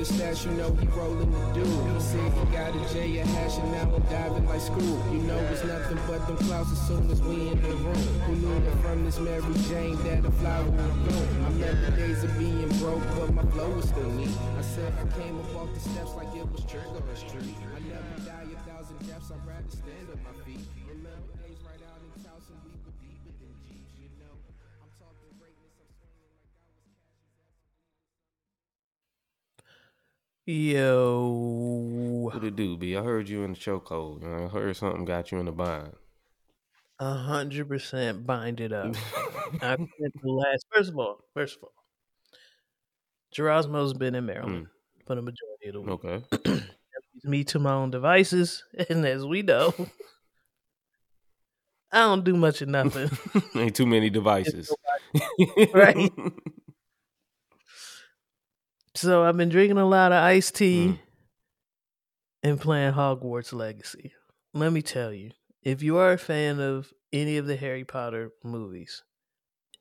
the stash, you know he rolling the dude. He said he got a J a hash and now I'm diving like school. You know it's nothing but them clouds as soon as we in the room. Who knew that from this Mary Jane that a flower would bloom? I remember days of being broke, but my flow was still neat. I said I came up off the steps like it was Trigger Street. I never die a thousand deaths, I'd rather stand on my feet. Remember days right out in Towson, we Yo, What it do, B? I heard you in the chokehold. I heard something got you in the bind. a hundred percent bind it up. I spent the last. First of all, first of all, Gerasmo's been in Maryland hmm. for the majority of the week. Okay. Me to my own devices, and as we know, I don't do much of nothing. Ain't too many devices. Right. So I've been drinking a lot of iced tea Mm. and playing Hogwarts Legacy. Let me tell you, if you are a fan of any of the Harry Potter movies,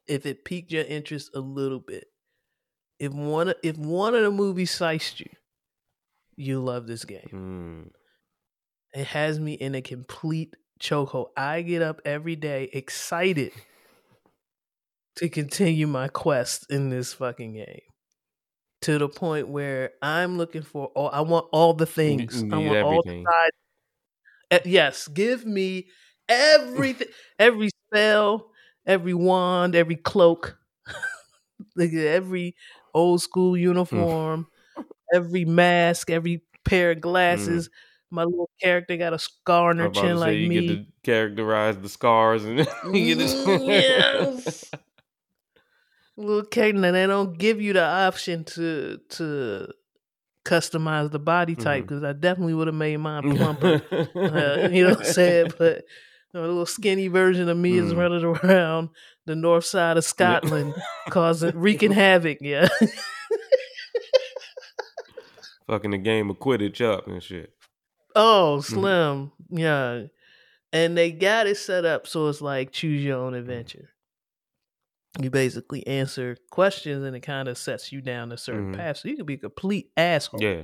if it piqued your interest a little bit, if one if one of the movies sized you, you love this game. Mm. It has me in a complete chokehold. I get up every day excited to continue my quest in this fucking game. To the point where I'm looking for all I want all the things. I want all the everything. side. Eh, yes, give me everything every spell, every wand, every cloak, like every old school Mm. uniform, every mask, every pair of glasses. My little character got a scar on. Her chin say like you me. get to characterize the scars and you get Mm, yes. Little character, and they don't give you the option to to customize the body type because I definitely would have made mine plumper. Uh, you know what I'm saying? But a little skinny version of me is Mm. running around the north side of Scotland, causing wreaking havoc. Yeah, Fucking the game of Quidditch up and shit. oh, slim, yeah. And they got it set up so it's like choose your own adventure. You basically answer questions, and it kind of sets you down a certain Mhm. path. So you can be a complete asshole Yeah.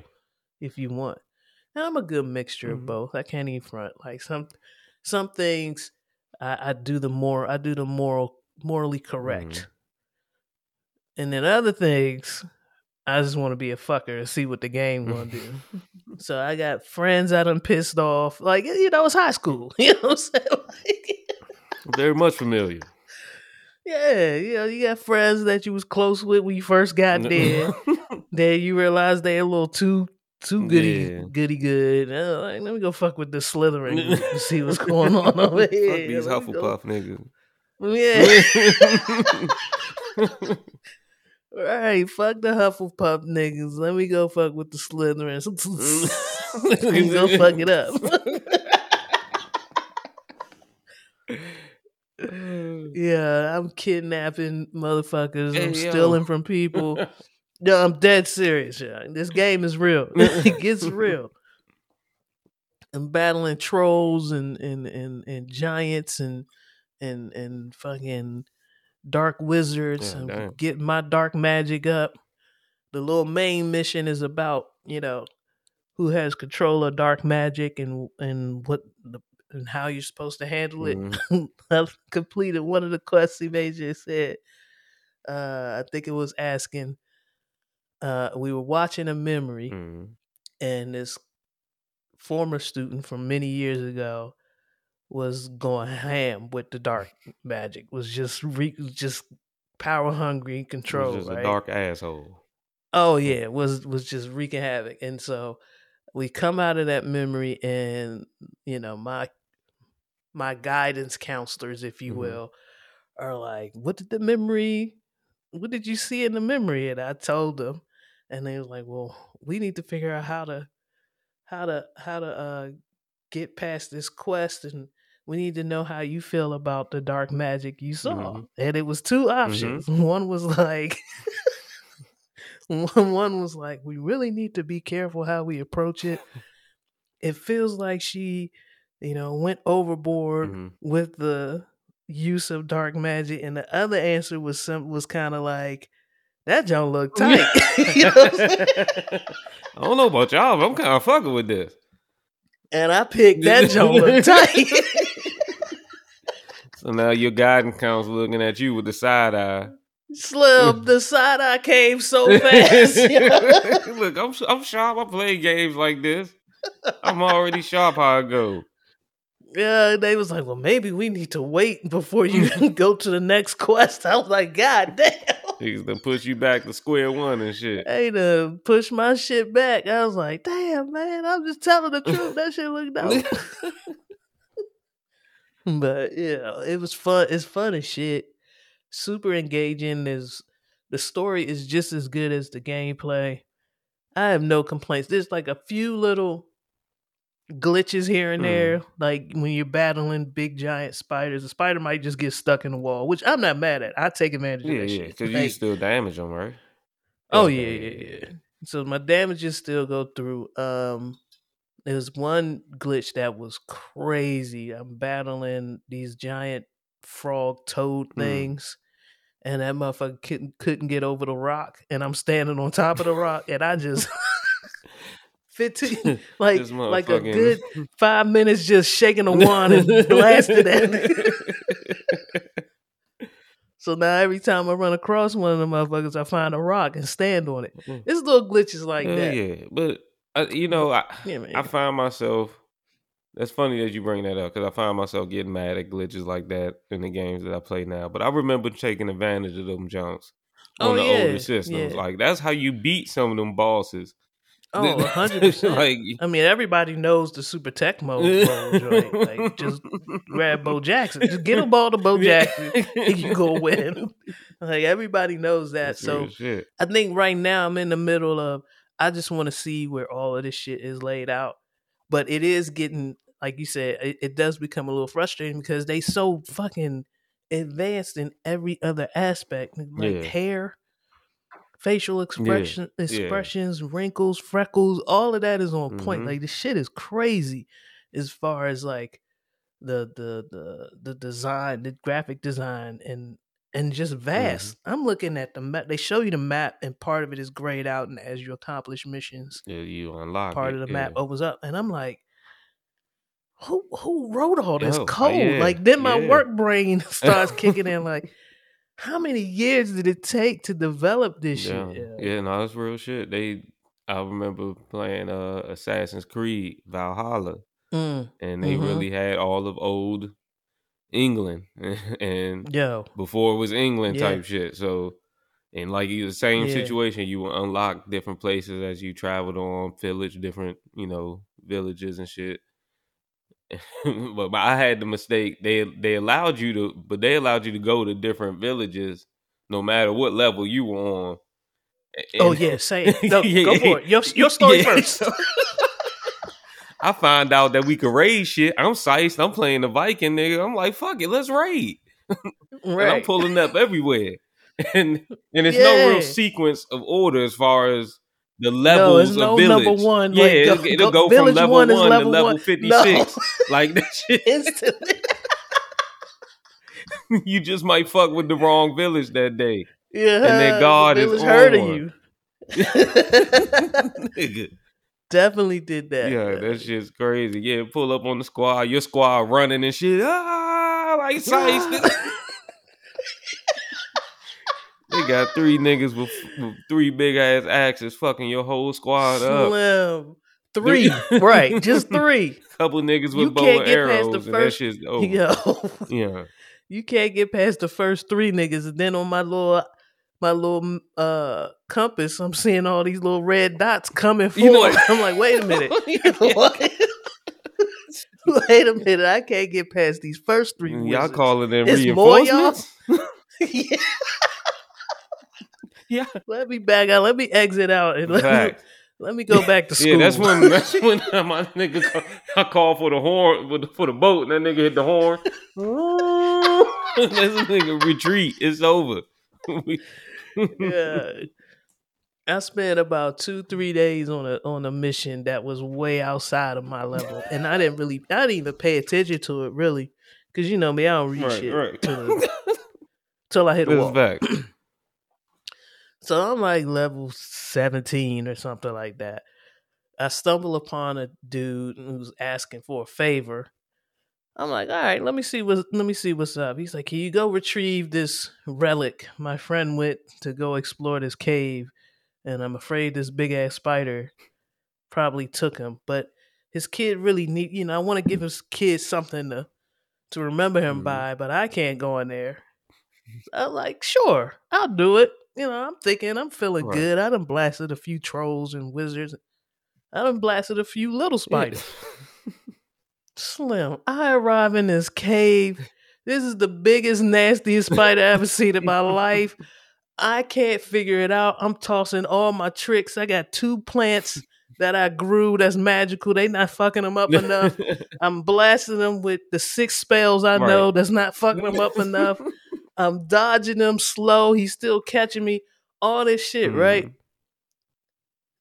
if you want. And I'm a good mixture Mhm. of both. I can't even front. Like some some things I, I do the more I do the moral morally correct. Mhm. And then other things I just want to be a fucker and see what the game gonna do. so I got friends that I done pissed off. Like, you know, it's high school. You know what I'm saying? Like, Very much familiar. Yeah, you know, you got friends that you was close with when you first got there. then you realize they're a little too too goody Yeah. goody good. Uh, like, let me go fuck with this Slytherin and see what's going on over here. Fuck these Let me go- Yeah. right. Fuck the Hufflepuff niggas. Let me go fuck with the Slytherins. Me go fuck it up. Mm. yeah, I'm kidnapping motherfuckers. I'm yo. stealing from people. No, I'm dead serious. Yeah. This game is real. it gets real. I'm battling trolls and and and, and giants and and and fucking dark wizards Yeah, and damn. getting my dark magic up. The little main mission is about you know who has control of dark magic and and what and how you're supposed to handle it. Mhm. I completed one of the quests he made you said. Uh, I think it was asking. Uh, we were watching a memory, Mhm. and this former student from many years ago was going ham with the dark magic. Was just re- just power hungry, He control. was just right? a dark asshole. Oh yeah, was was just wreaking havoc. And so we come out of that memory and you know, my my guidance counselors, if you Mhm. will, are like, What did the memory what did you see in the memory? And I told them and they was like, Well, we need to figure out how to how to how to uh get past this quest and we need to know how you feel about the dark magic you saw. Mhm. And it was two options. One was like one one was like, we really need to be careful how we approach it. It feels like she, you know, went overboard Mhm. with the use of dark magic, and the other answer was some was kind of like that don't look tight. You know? I don't know about y'all, but I'm kind of fucking with this. and I picked that don't look tight. So now your guidance counselor looking at you with the side eye. Slim, the side eye came so fast. Look, I'm I'm sharp. I play games like this. I'm already sharp. How I go. Yeah, they was like, well, maybe we need to wait before you go to the next quest. I was like, God damn. He's gonna push you back to square one and shit. Hey, to push my shit back. I was like, damn, man, I'm just telling the truth. That shit look dope. but yeah, it was fun. It's fun as shit. Super engaging. Is the story is just as good as the gameplay. I have no complaints. There's like a few little glitches here and Mm. there, like when you're battling big giant spiders. A spider might just get stuck in the wall, which I'm not mad at. I take advantage of that yeah, shit. because you still damage them, right? Oh yeah, yeah, yeah. So my damages still go through. Um there was one glitch that was crazy. I'm battling these giant frog toad Mm. things. And that motherfucker couldn't couldn't get over the rock. And I'm standing on top of the rock and I just 15 like like a good five minutes just shaking a wand and blasted at me. So now every time I run across one of the motherfuckers, I find a rock and stand on it. Mm. It's little glitches like that. yeah, but uh, you know, I Yeah. I find myself. That's funny that you bring that up because I find myself getting mad at glitches like that in the games that I play now. But I remember taking advantage of them jumps on Oh, the yeah, older systems. Like that's how you beat some of them bosses. Oh, 100%. like I mean, everybody knows the super tech mode. Like, just grab Bo Jackson. Just get a ball to Bo Jackson and you go win. Like, everybody knows that. That's So. I think right now I'm in the middle of, I just want to see where all of this shit is laid out. But it is getting, like you said, it, it does become a little frustrating because they so fucking advanced in every other aspect. Like Yeah. hair, facial expression, yeah. expressions, wrinkles, freckles, all of that is on point. Mhm. Like the shit is crazy as far as like the the the the design, the graphic design and and just Mm-hmm. vast. I'm looking at the map. They show you the map, and part of it is grayed out, and as you accomplish missions, Yeah, you unlock part it, of the yeah. map opens up, and I'm like, who who wrote all this Yo, code? yeah, like then my yeah. work brain starts kicking in. Like, how many years did it take to develop this Yeah, shit? yeah, no, that's real shit. They, I remember playing uh Assassin's Creed Valhalla, Mm, and they Mhm. really had all of old England, and yo, before it was England Yeah. type shit. So, and like the same Yeah. situation, you will unlock different places as you traveled on, village, different, you know, villages and shit. but, I had the mistake. They they allowed you to, but they allowed you to go to different villages, no matter what level you were on. oh yeah, say it. No, Yeah, go yeah. for it. Your your story Yeah. first. I find out that we could raid shit. I'm sized. I'm playing the Viking nigga. I'm like, fuck it, let's raid. And I'm pulling up everywhere. And and it's no real sequence of order as far as the No, levels it's no of village. number one. Yeah, like, it'll, go- it'll go- go, from level one one, is to level level one. 56. Like that shit, Instantly. you just might fuck with the wrong village that day. Yeah, and then God the is heard of you. Nigga. Definitely did that. Yeah, that shit's crazy. Yeah, pull up on the squad, your squad running and shit. Ah, like. They got three niggas with, with three big ass axes fucking your whole squad up. Slim. Three, right? Just three. Couple niggas with You bow and arrows, the and that first- shit's over. Yo, Yeah, you can't get past the first three niggas, and then on my little, my little uh compass, I'm seeing all these little red dots coming You know- forward. I'm like, wait a minute. Wait a minute. I can't get past these first three. y'all wizards. calling them It's more, y'all? reinforcements? yeah. Yeah, Let me back out. Let me exit out and let me, let me go back to school. yeah. That's when that's when uh, my nigga call, I call for the horn for the, for the boat, and that nigga hit the horn. That's nigga retreat. It's over. Yeah. I spent about two, three days on a on a mission that was way outside of my level, and I didn't really, I didn't even pay attention to it really, because you know me, I don't read right, shit right. till, till I hit a This is wall. So I'm like level 17 or something like that. I stumble upon a dude who's asking for a favor. I'm like, all right, let me see what let me see what's up. He's like, can you go retrieve this relic my friend went to go explore this cave, and I'm afraid this big ass spider probably took him. But his kid really need, you know, I want to give his kid something to to remember him Mhm. by, but I can't go in there. I'm like, sure, I'll do it. You know, I'm thinking, I'm feeling Right. good. I done blasted a few trolls and wizards. I done blasted a few little spiders. Slim, I arrive in this cave. This is the biggest, nastiest spider I've ever seen in my life. I can't figure it out. I'm tossing all my tricks. I got two plants that I grew that's magical. They not fucking them up enough. I'm blasting them with the six spells I know that's not fucking them up enough. I'm dodging them slow. He's still catching me. All this shit, right? Mhm.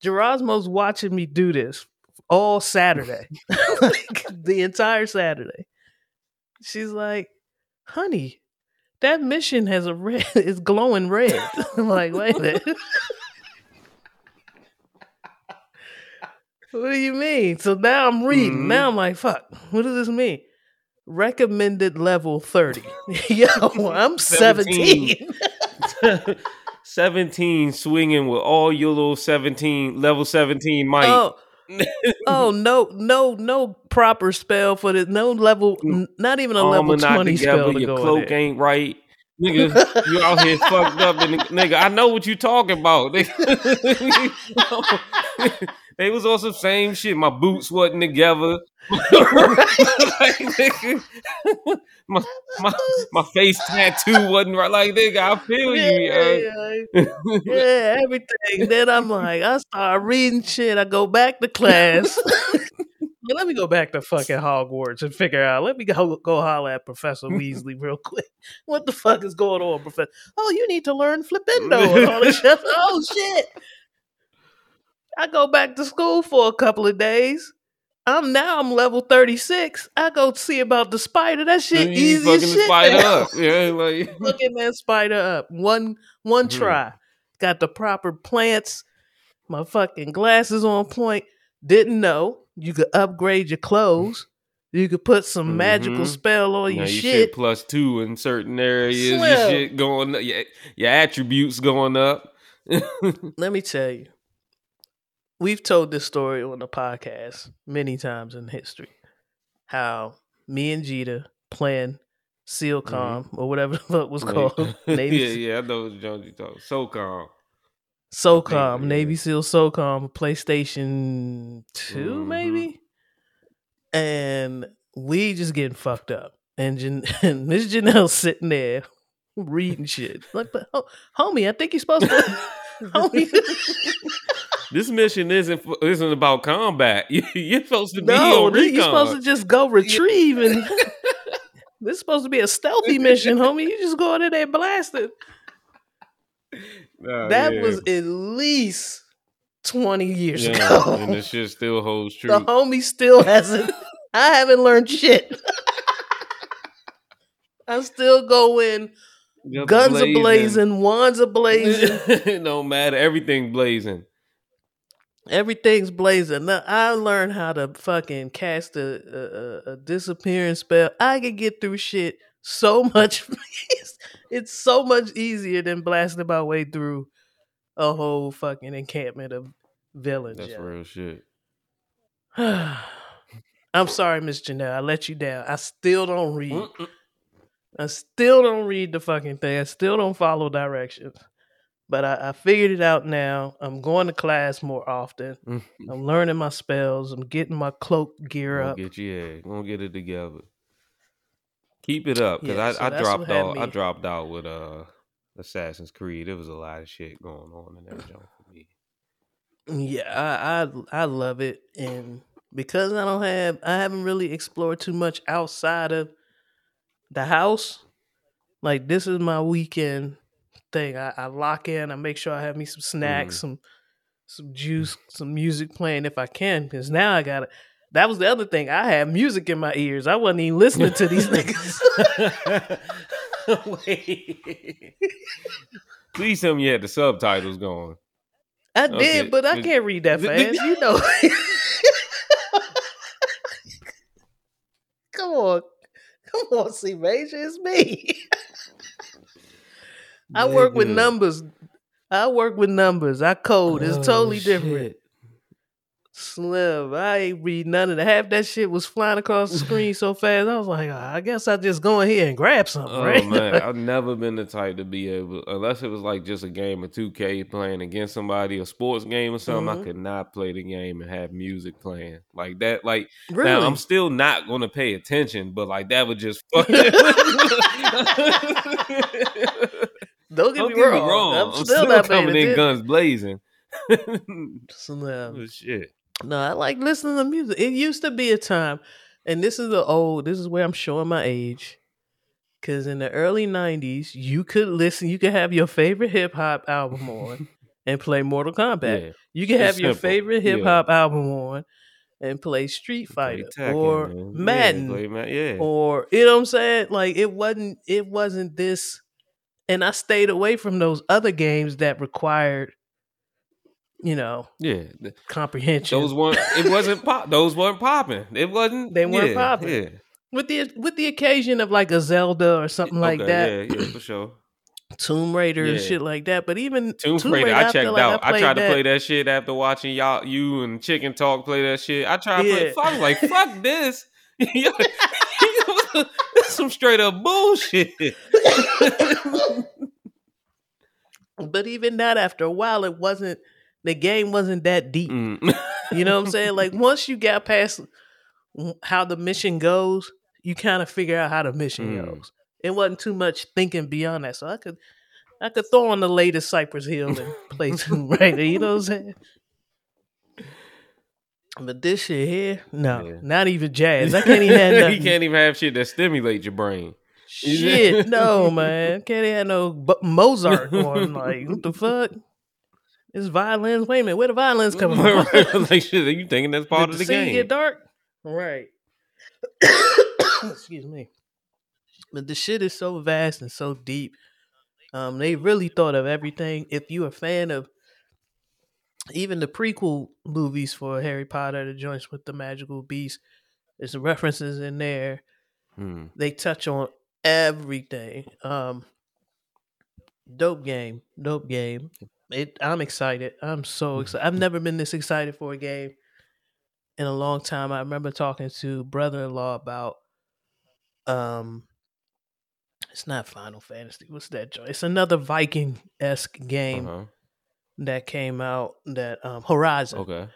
Gerasmo's watching me do this all Saturday, like the entire Saturday. She's like, "Honey, that mission has a red. It's glowing red." I'm like, "Wait a minute." What do you mean? So now I'm reading. Mhm. Now I'm like, fuck, what does this mean? Recommended level 30. Yo, I'm 17. 17. 17 swinging with all your little 17 level 17 might. Oh, oh no, no, no proper spell for this. No level, mm. not even a level Armor not 20 spell to your cloak ain't right. Nigga, you out here fucked up and nigga, I know what you talking about. They was on some same shit. My boots wasn't together. Like, nigga, my, my my face tattoo wasn't right. Like nigga, I feel Yeah, you. yeah, yeah, everything. Then I'm like, I start reading shit. I go back to class. Let me go back to fucking Hogwarts and figure out. Let me go go holler at Professor Weasley real quick. What the fuck is going on, Professor? Oh, you need to learn Flipendo and all this shit. Oh shit! I go back to school for a couple of days. I'm now I'm level thirty six. I go see about the spider. That shit you easy fucking as shit. spider now. up. Yeah, like Looking that spider up. One one Mhm. try. Got the proper plants. My fucking glasses on point. Didn't know you could upgrade your clothes. You could put some magical Mhm. spell on now your you shit. plus two in certain areas. Your shit going up. Your, your attributes going up. Let me tell you. We've told this story on the podcast many times in history. How me and Jeter playing Seal Calm or whatever the fuck was called. Navy yeah, yeah, I know what Jones you talking. So calm. SOCOM, yeah. Navy SEAL SOCOM, PlayStation 2, Mhm. maybe? And we just getting fucked up. And, Jan- and Miss Janelle sitting there reading shit. Like, but ho- homie, I think you're supposed to. homie. This mission isn't isn't about combat. You, you're supposed to be no, on you're supposed to just go retrieve. And this is supposed to be a stealthy mission, homie. You just go in there and blast it. Nah, oh, that yeah. was at least 20 years yeah, ago. and this shit still holds true. The homie still hasn't. I haven't learned shit. I still go in, Just guns are blazing, wands are blazing, no matter. Everything blazing. Everything's blazing. Now, I learned how to fucking cast a, a, a- a disappearing spell. I can get through shit so much. it's, it's so much easier than blasting my way through a whole fucking encampment of villains. That's yo. real shit. I'm sorry, Miss Janelle. I let you down. I still don't read. Mm-mm. I still don't read the fucking thing. I still don't follow directions. But I, I figured it out now. I'm going to class more often. I'm learning my spells. I'm getting my cloak gear up. get you, yeah, gonna get it together. Keep it up, because Yeah, I, so I dropped out. I dropped out with uh Assassin's Creed. There was a lot of shit going on in that joint for me. Yeah, I, I I love it, and because I don't have, I haven't really explored too much outside of the house. Like this is my weekend thing. I, I lock in. I make sure I have me some snacks, Mm. some some juice, some music playing if I can. Because now I got it. That was the other thing. I had music in my ears. I wasn't even listening to these niggas. Wait. Please tell me you had the subtitles going. I Okay. did, but I can't read that fast. You know. Come on. Come on, see, Major. It's me. I work with numbers. I work with numbers. I code. It's Oh, totally different. Slim. I ain't read none of that. Half that shit was flying across the screen so fast. I was like, "Ah, I guess I just go in here and grab something, Oh right? man, I've never been the type to be able, unless it was like just a game of 2K playing against somebody, a sports game or something. Mhm. I could not play the game and have music playing like that. Like really? now, I'm still not going to pay attention, but like that would just. Don't get Don't me get me wrong. wrong. I'm, I'm still, coming in guns blazing. Oh, shit. No, I like listening to music. It used to be a time, and this is the old. This is where I'm showing my age. Because in the early '90s, you could listen. You could have your favorite hip hop album on and play Mortal Kombat. Yeah. You could have your simple. favorite hip hop album on and play Street Play Fighter Tekken, or man. Madden Yeah, play yeah. or you know what I'm saying? Like it wasn't. It wasn't this. And I stayed away from those other games that required, you know, yeah. comprehension. Those weren't. It wasn't pop. Those weren't popping. It wasn't. They weren't yeah, popping. Yeah. with the with the occasion of like a Zelda or something like that, Yeah, yeah, for sure. Tomb Raider and shit like that. But even Tomb, Raider, I feel checked like out. I, played tried to play that shit after watching y'all, you and Chicken Talk play that shit. I tried to play. Yeah. I was like, fuck this. Some straight up bullshit. But even that, after a while, it wasn't. The game wasn't that deep. Mm. You know what I'm saying? Like once you got past how the mission goes, you kind of figure out how the mission Mm. goes. It wasn't too much thinking beyond that, so I could. I could throw on the latest Cypress Hill and play Tomb Raider. You know what I'm saying? But this shit here, no, Yeah. not even jazz. I can't even have nothing. you can't even have shit that stimulates your brain. Shit, no, man. Can't have no Mozart on. Like, what the fuck? It's violins. Wait a minute, where the violins coming from? like shit, are you thinking that's part Did of the scene game? Get dark, right? Excuse me. But the shit is so vast and so deep. Um, they really thought of everything. If you're a fan of even the prequel movies for Harry Potter, the joints with the magical beast, there's references in there. Hmm. They touch on everything. Um, dope game, dope game. It. I'm excited. I'm so excited. I've never been this excited for a game in a long time. I remember talking to brother-in-law about. Um, it's not Final Fantasy. What's that joint? It's another Viking esque game Uh-huh. That came out. That um Horizon Okay.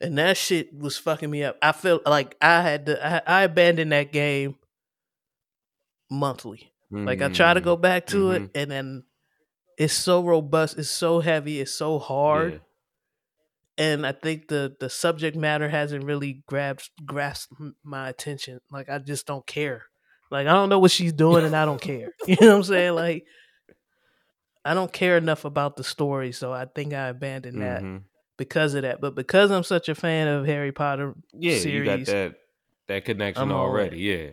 and that shit was fucking me up. I felt like I had to. I, I abandoned that game monthly. Like I try to Mm. go back to Mhm. it, and then it's so robust, it's so heavy, it's so hard, Yeah. and I think the the subject matter hasn't really grabbed grasped my attention. Like I just don't care. Like I don't know what she's doing, and I don't care. You know what I'm saying? Like I don't care enough about the story, so I think I abandoned that Mhm. because of that. But because I'm such a fan of Harry Potter Yeah, you got series, that that connection I'm already. Yeah.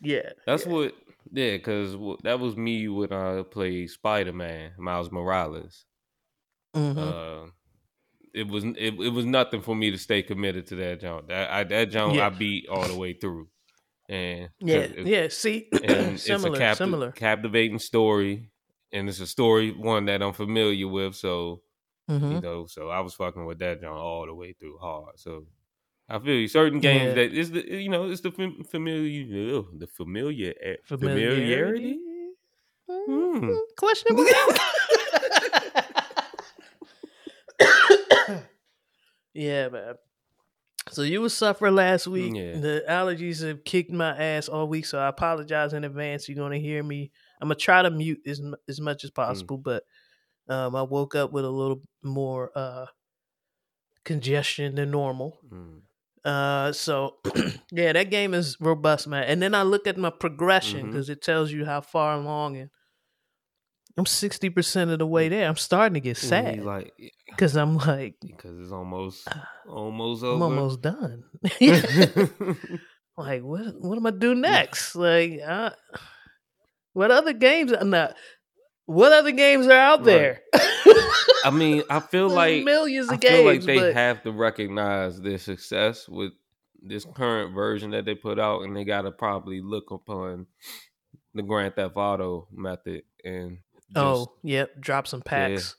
yeah, That's what. Yeah, because that was me when I played Spider Man, Miles Morales. hmm Uh, it was it, it was nothing for me to stay committed to that jump. That I, that jump Yeah. I beat all the way through, and yeah, it- yeah. See, and similar, it's a capti- similar. captivating story, and it's a story one that I'm familiar with. So hmm you know, so I was fucking with that jump all the way through hard. So I feel you. Certain games Yeah. that is the you know it's the fam- familiar ugh, the familiar Familiarity? familiarity. Hmm. Questionable. yeah, man. So you were suffering last week. Yeah. The allergies have kicked my ass all week, so I apologize in advance. You're gonna hear me. I'm gonna try to mute as as much as possible, but um, I woke up with a little more uh, congestion than normal. Mm. Uh, so yeah, that game is robust, man. And then I look at my progression because it tells you how far along, and I'm sixty percent of the way there. I'm starting to get sad you like because I'm like, because it's almost almost over. I'm almost done. like, what? What am I do next? Like, uh, what other games? Uh, now, what other games are out Right. there? I mean, I feel like millions of I feel like games, they but have to recognize their success with this current version that they put out, and they got to probably look upon the Grand Theft Auto method and oh, just, oh, yep, drop some packs.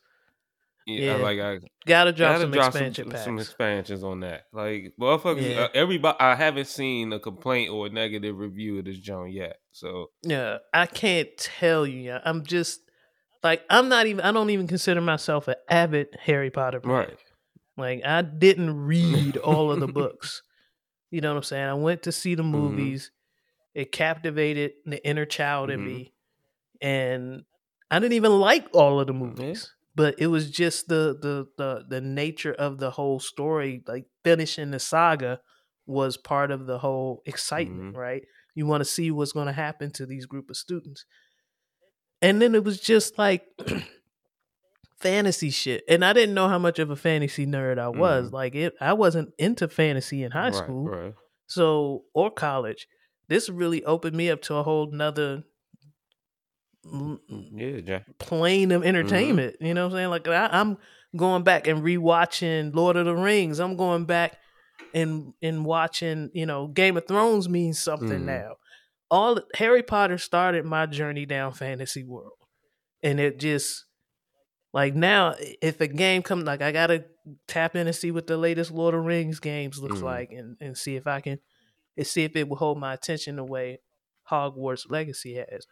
Yeah, yeah. like I Gotta drop gotta some drop expansion some, packs. some expansions on that. Like, motherfuckers, Yeah. uh, everybody. I haven't seen a complaint or a negative review of this joint yet. So Yeah, I can't tell you. yeah. I'm just like I'm not even. I don't even consider myself an avid Harry Potter fan. right, Like I didn't read all of the books. You know what I'm saying? I went to see the Mhm. movies. It captivated the inner child in Mhm. me, and I didn't even like all of the movies. But it was just the the the the nature of the whole story. Like finishing the saga was part of the whole excitement, Mhm. right? You want to see what's going to happen to these group of students, and then it was just like fantasy shit. And I didn't know how much of a fantasy nerd I was. Mhm. Like it, I wasn't into fantasy in high right, school, right. so or college. This really opened me up to a whole nother Yeah, Jack. plane of entertainment. You know what I'm saying? Like I, I'm going back and rewatching Lord of the Rings. I'm going back and and watching. You know, Game of Thrones means something Mhm. now. All Harry Potter started my journey down fantasy world, and it just like now if a game comes like I gotta tap in and see what the latest Lord of the Rings games looks Mhm. like, and and see if I can and see if it will hold my attention the way Hogwarts Legacy has.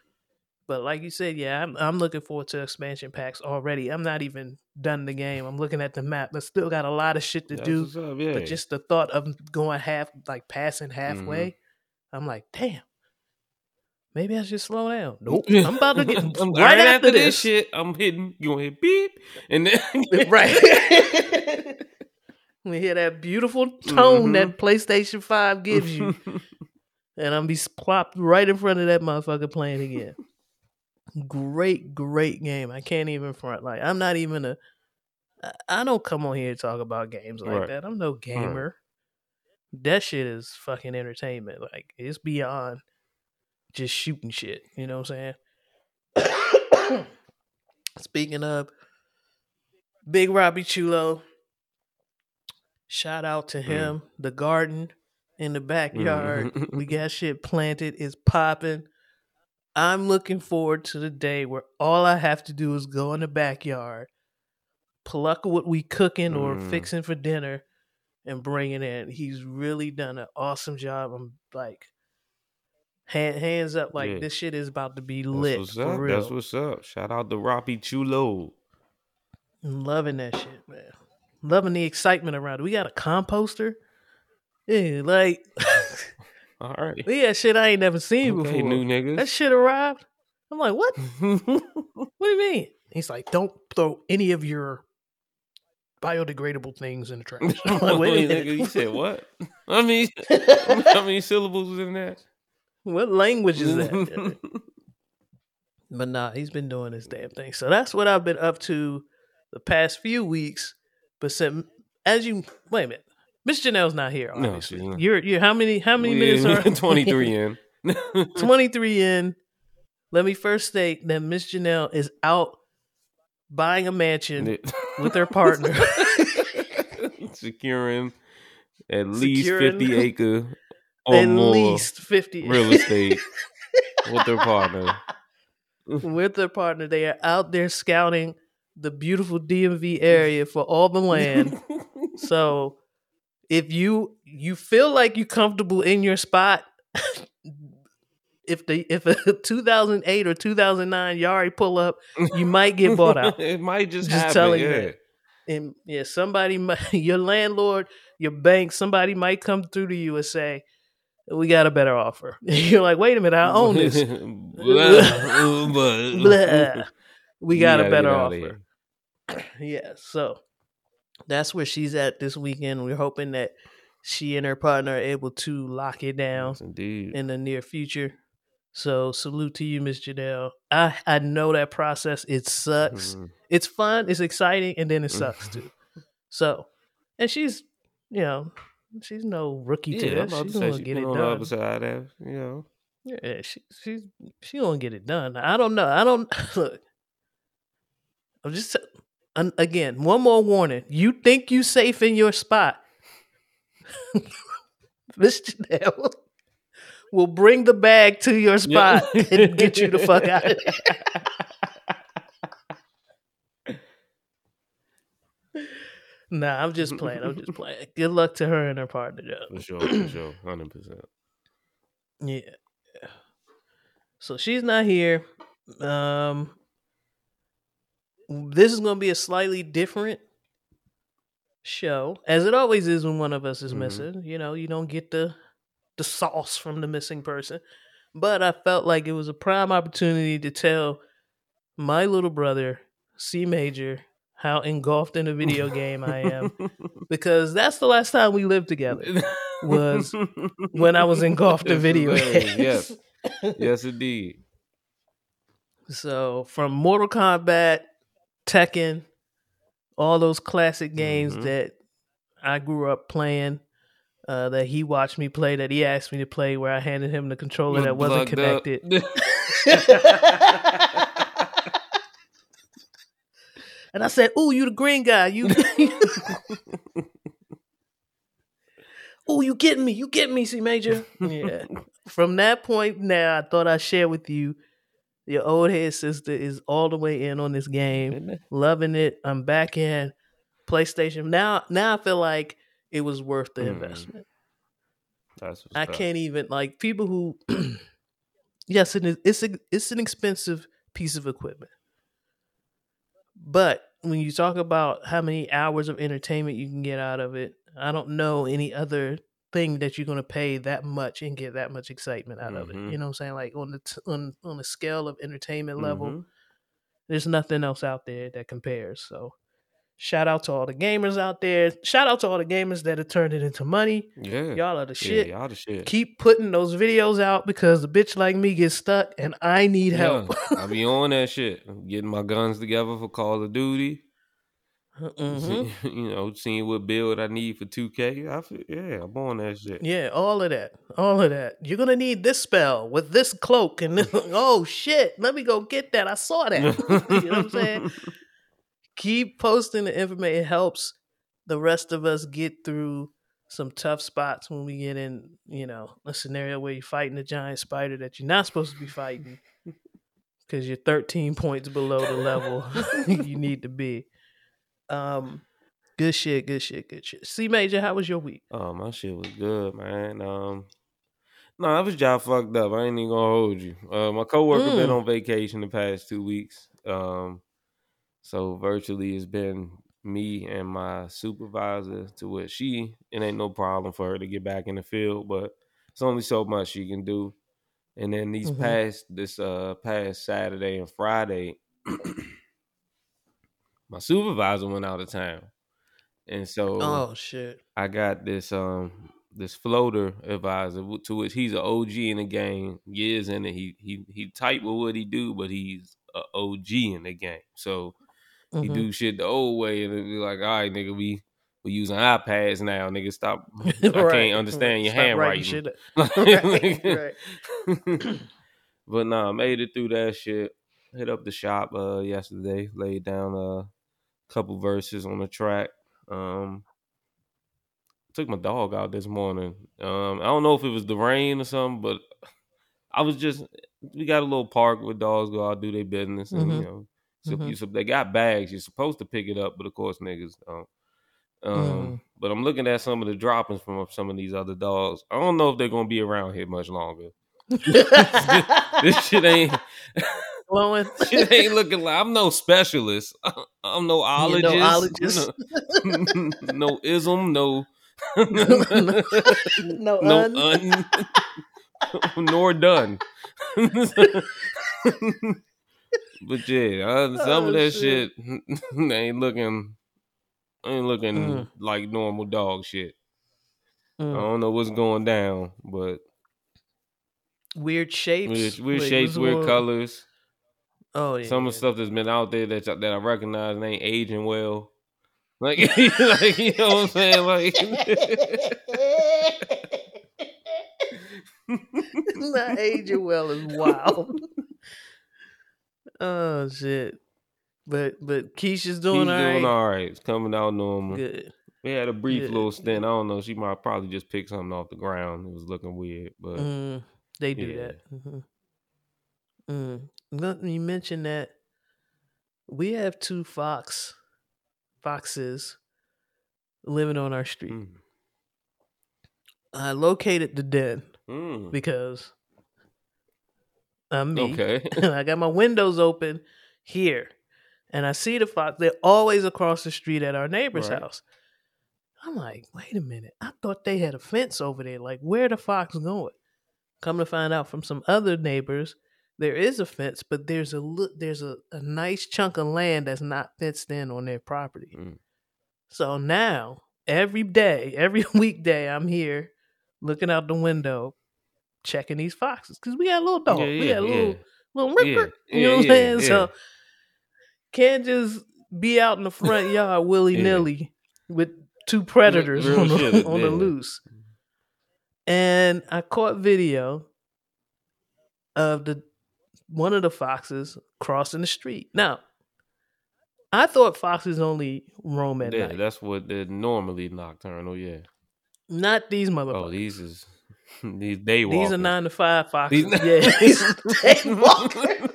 But like you said, yeah, I'm I'm looking forward to expansion packs already. I'm not even done the game. I'm looking at the map. I still got a lot of shit to That's do. up, yeah. But just the thought of going half, like passing halfway, Mm-hmm. I'm like, damn. Maybe I should slow down. Nope. I'm about to get I'm- right, after, this. shit. I'm hitting. You gonna hit beep, and then right. we hear that beautiful tone Mhm. that PlayStation 5 gives you. and I'm be plopped right in front of that motherfucker playing again. Great, great game. I can't even front. Like I'm not even a. I don't come on here to talk about games like Right. that. I'm no gamer. That shit is fucking entertainment. Like it's beyond just shooting shit. You know what I'm saying? Speaking of Big Robbie Chulo, shout out to Mm. him. The garden in the backyard. Mhm. we got shit planted. It's popping. I'm looking forward to the day where all I have to do is go in the backyard, pluck what we cooking or Mm. fixing for dinner, and bring it in. He's really done an awesome job. I'm like, hand, hands up, like Yeah. this shit is about to be That's lit what's up. real. That's what's up. Shout out to Robbie Chulo. I'm loving that shit, man. Loving the excitement around it. We got a composter. Yeah, like All right. got shit I ain't never seen Okay, before. new niggas. That shit arrived. I'm like, what? What do you mean? He's like, don't throw any of your biodegradable things in the trash. I'm like, wait nigga, you said what? I mean, how many syllables was in that? what language is that? but nah, he's been doing this damn thing. So that's what I've been up to the past few weeks. But since, as you wait a minute, Miss Janelle's not here. No, Obviously, she's not. you're you're how many how many We- minutes are 23 in. 23 in. Let me first state that Miss Janelle is out buying a mansion with her partner. Securing at least Securing- 50 acre or At more least 50 real estate with their partner. with their partner. They are out there scouting the beautiful DMV area for all the land. so if you you feel like you're comfortable in your spot, if the if a 2008 or 2009 Yari pull up, you might get bought out. it might just, Just happen. telling you yeah. that. and yeah, somebody, might, your landlord, your bank, somebody might come through to you and say, "We got a better offer." You're like, "Wait a minute, I own this." Blah, Blah. We You got a better offer. Yeah, so that's where she's at this weekend. We're hoping that she and her partner are able to lock it down Yes, indeed. in the near future. So salute to you, Miss Janelle. I I know that process. It sucks. Mhm. It's fun. It's exciting, and then it sucks too. So, and she's you know she's no rookie to Yeah, I'm this. She's gonna she get it the done. other side of you know. Yeah, she she's she gonna get it done. I don't know. I don't look. I'm just again, one more warning. You think you safe in your spot. Miss Janelle will bring the bag to your spot Yep. and get you the fuck out of there. Nah, I'm just playing. I'm just playing. Good luck to her and her partner, Joe. For sure, for sure, hundred percent. Yeah. So she's not here. Um this is going to be a slightly different show as it always is when one of us is Mhm. missing. You know, you don't get the the sauce from the missing person. But I felt like it was a prime opportunity to tell my little brother, C Major, how engulfed in a video game I am because that's the last time we lived together. was when I was engulfed in video games. Yes, yes, indeed. So from Mortal Kombat, Tekken, all those classic games Mhm. that I grew up playing, uh, that he watched me play, that he asked me to play, where I handed him the controller that wasn't connected. and I said, "Ooh, you the green guy. You, ooh, you getting me? You getting me, C Major?" Yeah. From that point now, I thought I'd share with you. Your old head sister is all the way in on this game, loving it. I'm back in PlayStation now. Now I feel like it was worth the Mm. investment. That's I up. can't even like people who. yes, it is. It's a, it's an expensive piece of equipment, but when you talk about how many hours of entertainment you can get out of it, I don't know any other thing that you're going to pay that much and get that much excitement out of it. Mhm. You know what I'm saying? Like on the t- on on the scale of entertainment level, Mhm. there's nothing else out there that compares. So. Shout out to all the gamers out there. Shout out to all the gamers that have turned it into money. Yeah, Y'all are the yeah, shit y'all the shit. keep putting those videos out because a bitch like me gets stuck and I need help. Yeah, I be on that shit. I'm getting my guns together for Call of Duty. Mhm. you know, seeing what build I need for 2K. I feel, yeah, I'm on that shit. Yeah, all of that. All of that. You're gonna need this spell with this cloak and this, oh shit, let me go get that. I saw that. you know what I'm saying? Keep posting the information. It helps the rest of us get through some tough spots when we get in, you know, a scenario where you're fighting a giant spider that you're not supposed to be fighting because you're 13 points below the level you need to be. Um, good shit, good shit, good shit. C Major, how was your week? Oh, my shit was good, man. Um, no, I was job fucked up. I ain't even gonna hold you. Uh, my coworker been Mm. on vacation the past two weeks. Um, so virtually it's been me and my supervisor to what she it ain't no problem for her to get back in the field, but it's only so much she can do. And then these Mhm. past this uh past Saturday and Friday, my supervisor went out of town. And so Oh shit. I got this um this floater advisor to which he's an OG in the game. Years in it, he he he tight with what he do, but he's a OG in the game. So he Mhm. do shit the old way, and it be like, all right, nigga, we we using iPads now, nigga. Stop. I Right, can't understand your Stop handwriting. shit. Right, right. but nah, I made it through that shit. Hit up the shop uh yesterday, laid down a couple verses on the track. Um took my dog out this morning. Um I don't know if it was the rain or something, but I was just we got a little park where dogs go out do their business and Mhm. you know so, Mhm. you, so they got bags. You're supposed to pick it up, but of course niggas don't. Um, Mhm. but I'm looking at some of the droppings from some of these other dogs. I don't know if they're gonna be around here much longer. this shit ain't Blowing. shit ain't looking like I'm no specialist. I'm no ologist. no No, no ism, no no, no un. un nor done. but yeah, uh, some Oh, of that shit. shit, ain't looking ain't looking Mm. like normal dog shit. I Mm. don't know what's going down, but Weird shapes. weird, weird Like, shapes, weird colors. Oh yeah. Some of the stuff that's been out there that that I recognize and ain't aging well. Like, like you know what I'm saying? Like, Not aging well is wild. oh shit. But but Keisha's doing He's all doing all right. It's coming out normal. Good. We had a brief Good. little stint. I don't know. She might probably just pick something off the ground. It was looking weird, but Mm, they do Yeah. that. hmm Mm. Let me mention that we have two fox foxes living on our street. mm, I located the den mm, because I'm me. okay. I got my windows open here, and I see the fox. They're always across the street at our neighbor's Right. house. I'm like, wait a minute. I thought they had a fence over there. Like, where the fox going? Come to find out from some other neighbors, there is a fence, but there's a there's a, a nice chunk of land that's not fenced in on their property. Mm. So now, every day, every weekday, I'm here looking out the window, checking these foxes because we got a little dog, Yeah, we yeah, a little yeah. little rip, Yeah, rip, you know what I'm saying? So can't just be out in the front yard willy nilly with two predators real on, the, on the loose. And I caught video of the one of the foxes crossing the street. Now, I thought foxes only roam at Yeah, night. that's what they're normally nocturnal. Yeah. Not these oh, motherfuckers. Oh, these is these day These are nine to five foxes. These- yeah, these day walkers.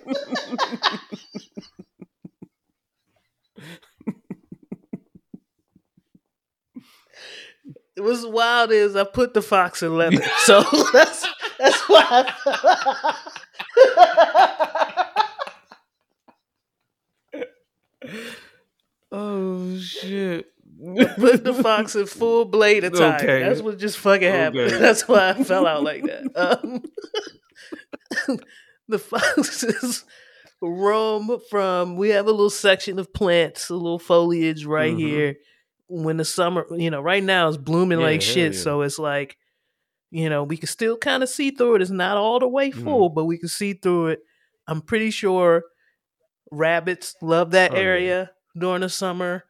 What's wild is I put the fox in leather, so that's that's why. oh shit. put the fox in full blade attire. Okay. That's what just fucking happened. That's why I fell out like that. Um, the foxes roam from. We have a little section of plants, a little foliage right Mhm. here. When the summer, you know, right now it's blooming Yeah, like shit. yeah. So it's like, you know, we can still kind of see through it. It's not all the way Mhm. full, but we can see through it. I'm pretty sure rabbits love that Oh, yeah. area during the summer.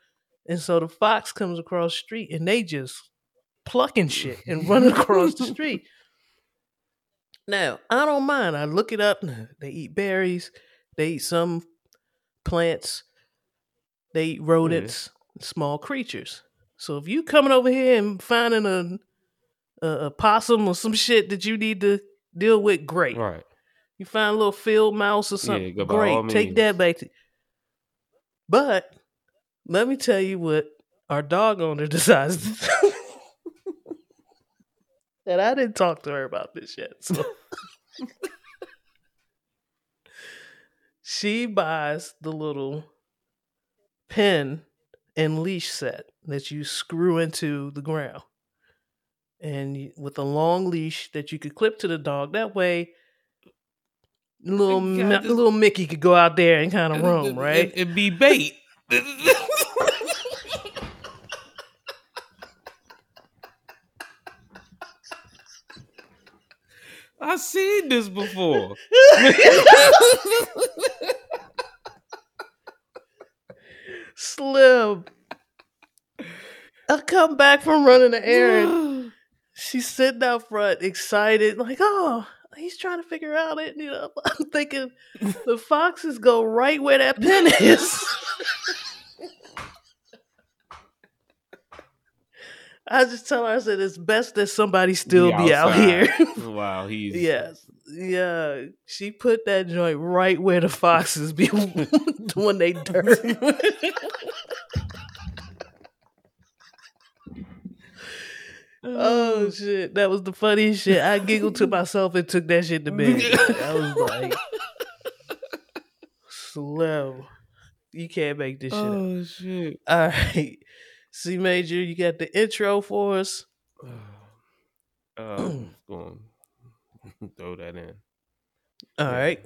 And so the fox comes across the street and they just plucking shit and running across the street. Now, I don't mind. I look it up. They eat berries, they eat some plants, they eat rodents, small creatures. So if you coming over here and finding a, a, a possum or some shit that you need to deal with, great. Right. You find a little field mouse or something, all great. Take means. that back to. But let me tell you what our dog owner decides to do. and I didn't talk to her about this yet. So she buys the little pin and leash set that you screw into the ground. And with a long leash that you could clip to the dog. That way, little God, this- little Mickey could go out there and kind of roam, right? It, would be bait. I've seen this before. Slim. I come back from running the errand. She's sitting out front, excited, like, oh, he's trying to figure out it. You know, I'm thinking the foxes go right where that pin is. I just tell her, I said, it's best that somebody still be out here. wow, he's yes. Yeah. She put that joint right where the foxes be when they dirt. Oh shit, that was the funniest shit. I giggled to myself and took that shit to bed. I was like, slow. You can't make this shit up. Oh shit. All right. C Major, you got the intro for us. Uh, I'm going throw that in. All right.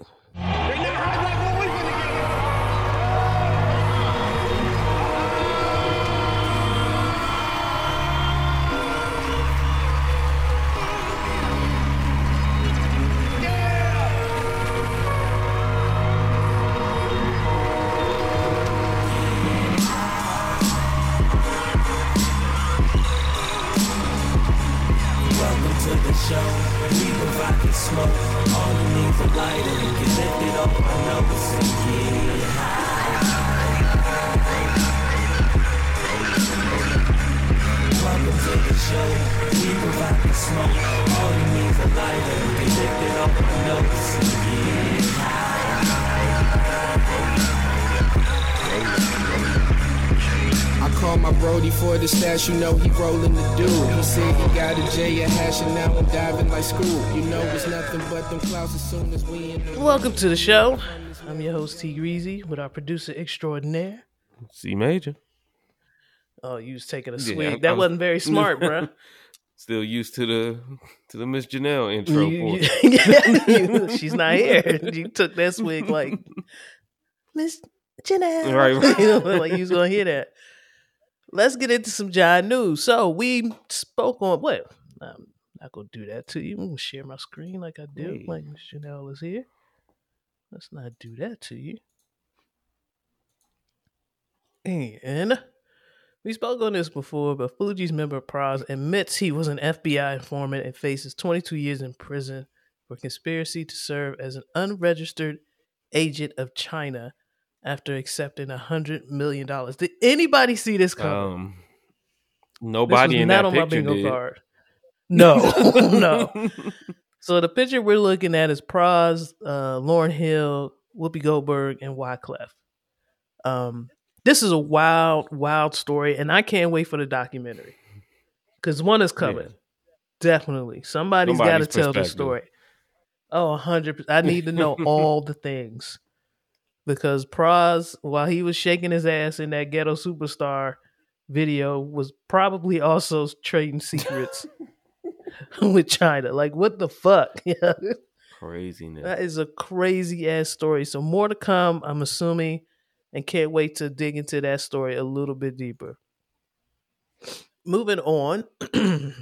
smoke. All you need's a lighter. Get lifted up, I know it's sinking. Welcome to the show. We provide the smoke. All you need's a lighter. Get lifted up, I know it's sinking. I call my Brody for the stash, you know he rolling the dude. He said he got a J a hash and now I'm diving like Scoob. You know it's nothing but them clouds as soon as we in the Welcome to the show. I'm your host T Greasy with our producer extraordinaire. C major. Oh, you was taking a Yeah, swig. I- that I was- wasn't very smart, bro. Still used to the to the Miss Janelle intro. You- for you- yeah, you- she's not here. You took that swig like Miss Janelle. Right. you know, like you was gonna hear that. Let's get into some John news. So we spoke on what? I'm not gonna do that to you. I'm gonna share my screen like I do, Hey. like Miss Janelle is here. Let's not do that to you. And we spoke on this before, but Fugees member Pras admits he was an FBI informant and faces 22 years in prison for conspiracy to serve as an unregistered agent of China after accepting a hundred million dollars. Did anybody see this coming? um, This nobody was in not that on my picture bingo did. card. No, no. So the picture we're looking at is Pras, uh, Lauryn Hill, Whoopi Goldberg, and Wyclef. Um, this is a wild, wild story, and I can't wait for the documentary because one is coming. Yeah. Definitely, somebody's got to tell the story. Oh, hundred. I need to know all the things because Pras, while he was shaking his ass in that ghetto superstar video, was probably also trading secrets with China. Like, what the fuck? Yeah. Craziness. That is a crazy ass story. So more to come, I'm assuming, and can't wait to dig into that story a little bit deeper. Moving on.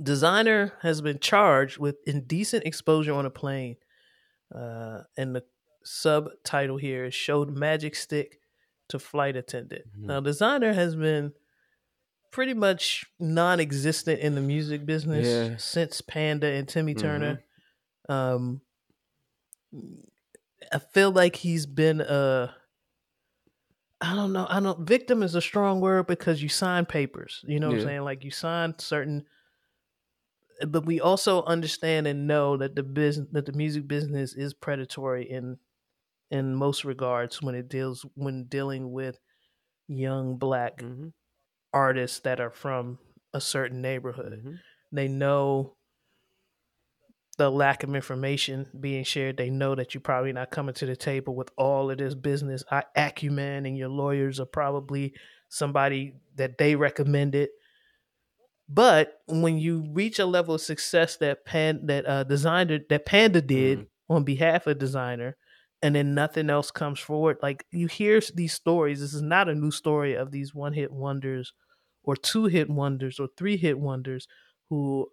Desiigner has been charged with indecent exposure on a plane. Uh, and the subtitle here is showed magic stick to flight attendant. Mhm. Now Desiigner has been pretty much non-existent in the music business Yeah. since Panda and Timmy Mhm. Turner. Um, I feel like he's been a. I don't know. I don't. Victim is a strong word because you sign papers. You know what I'm saying? Like you sign certain. But we also understand and know that the business, that the music business is predatory in, in most regards when it deals when dealing with young black Mhm, artists that are from a certain neighborhood mhm. they know the lack of information being shared. They know that you're probably not coming to the table with all of this business acumen, and your lawyers are probably somebody that they recommended. But when you reach a level of success that pan that uh, Desiigner that Panda did Mhm. on behalf of Desiigner, and then nothing else comes forward, like you hear these stories. This is not a new story of these one hit wonders, or two hit wonders, or three hit wonders who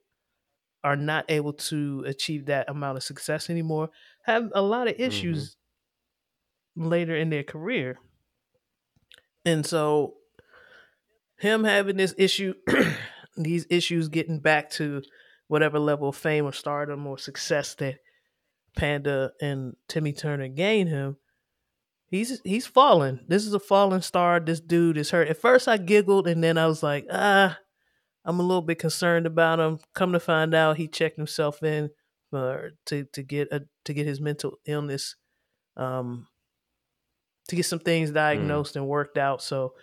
are not able to achieve that amount of success anymore have a lot of issues mm-hmm. later in their career. And so him having this issue these issues getting back to whatever level of fame or stardom or success that Panda and Timmy Turner gain him, he's he's fallen. This is a fallen star. This dude is hurt. At first I giggled and then I was like, ah, I'm a little bit concerned about him. Come to find out, he checked himself in for to to get a to get his mental illness, um, to get some things diagnosed and worked out. So,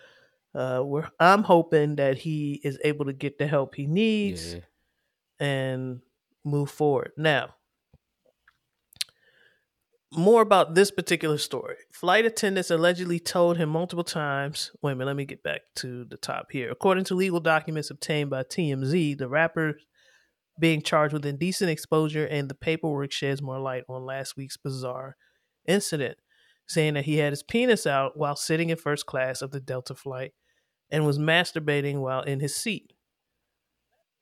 uh, we're I'm hoping that he is able to get the help he needs Yeah. and move forward. Now, more about this particular story. Flight attendants allegedly told him multiple times. Wait a minute, let me get back to the top here. According to legal documents obtained by TMZ, the rapper being charged with indecent exposure and the paperwork sheds more light on last week's bizarre incident, saying that he had his penis out while sitting in first class of the Delta flight and was masturbating while in his seat.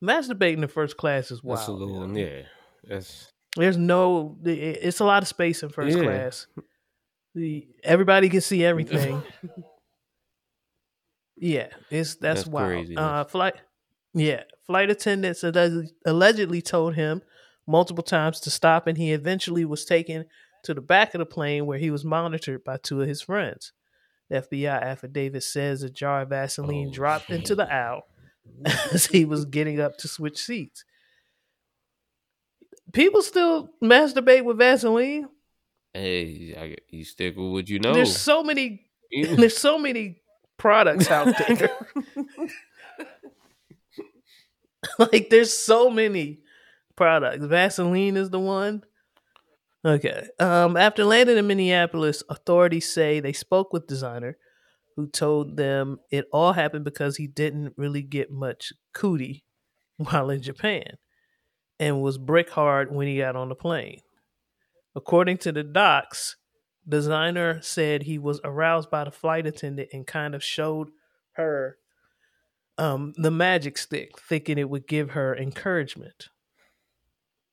Masturbating in first class is wild. That's a little, yo. yeah. That's There's no, it's a lot of space in first Yeah. class. The everybody can see everything. yeah, it's that's, That's wild. crazy, Uh, flight, yeah, flight attendants allegedly, told him multiple times to stop, and he eventually was taken to the back of the plane where he was monitored by two of his friends. The FBI affidavit says a jar of Vaseline Oh, dropped into the aisle as he was getting up to switch seats. People still masturbate with Vaseline. Hey, I, you stick with what you know. There's so many. There's so many products out there. like there's so many products. Vaseline is the one. Okay. Um, after landing in Minneapolis, authorities say they spoke with Desiigner who told them it all happened because he didn't really get much cootie while in Japan and was brick hard when he got on the plane. According to the docs, Desiigner said he was aroused by the flight attendant and kind of showed her um, the magic stick, thinking it would give her encouragement.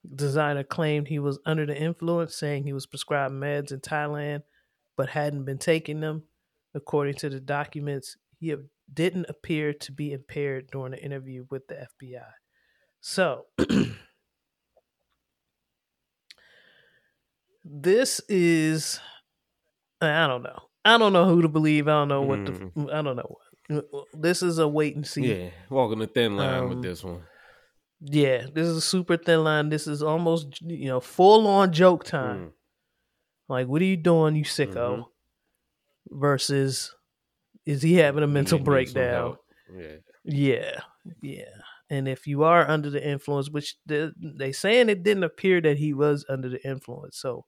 Desiigner claimed he was under the influence, saying he was prescribed meds in Thailand but hadn't been taking them. According to the documents, he didn't appear to be impaired during the interview with the FBI. So, this is I don't know. I don't know who to believe. I don't know what Mm. the I don't know. This is a wait and see. yeah, walking the thin line Um, with this one. Yeah, this is a super thin line. This is almost you know full on joke time. Mm. Like, what are you doing, you sicko? Mhm. Versus, is he having a mental some breakdown? Yeah. Yeah, yeah. And if you are under the influence, which they, they saying it didn't appear that he was under the influence, so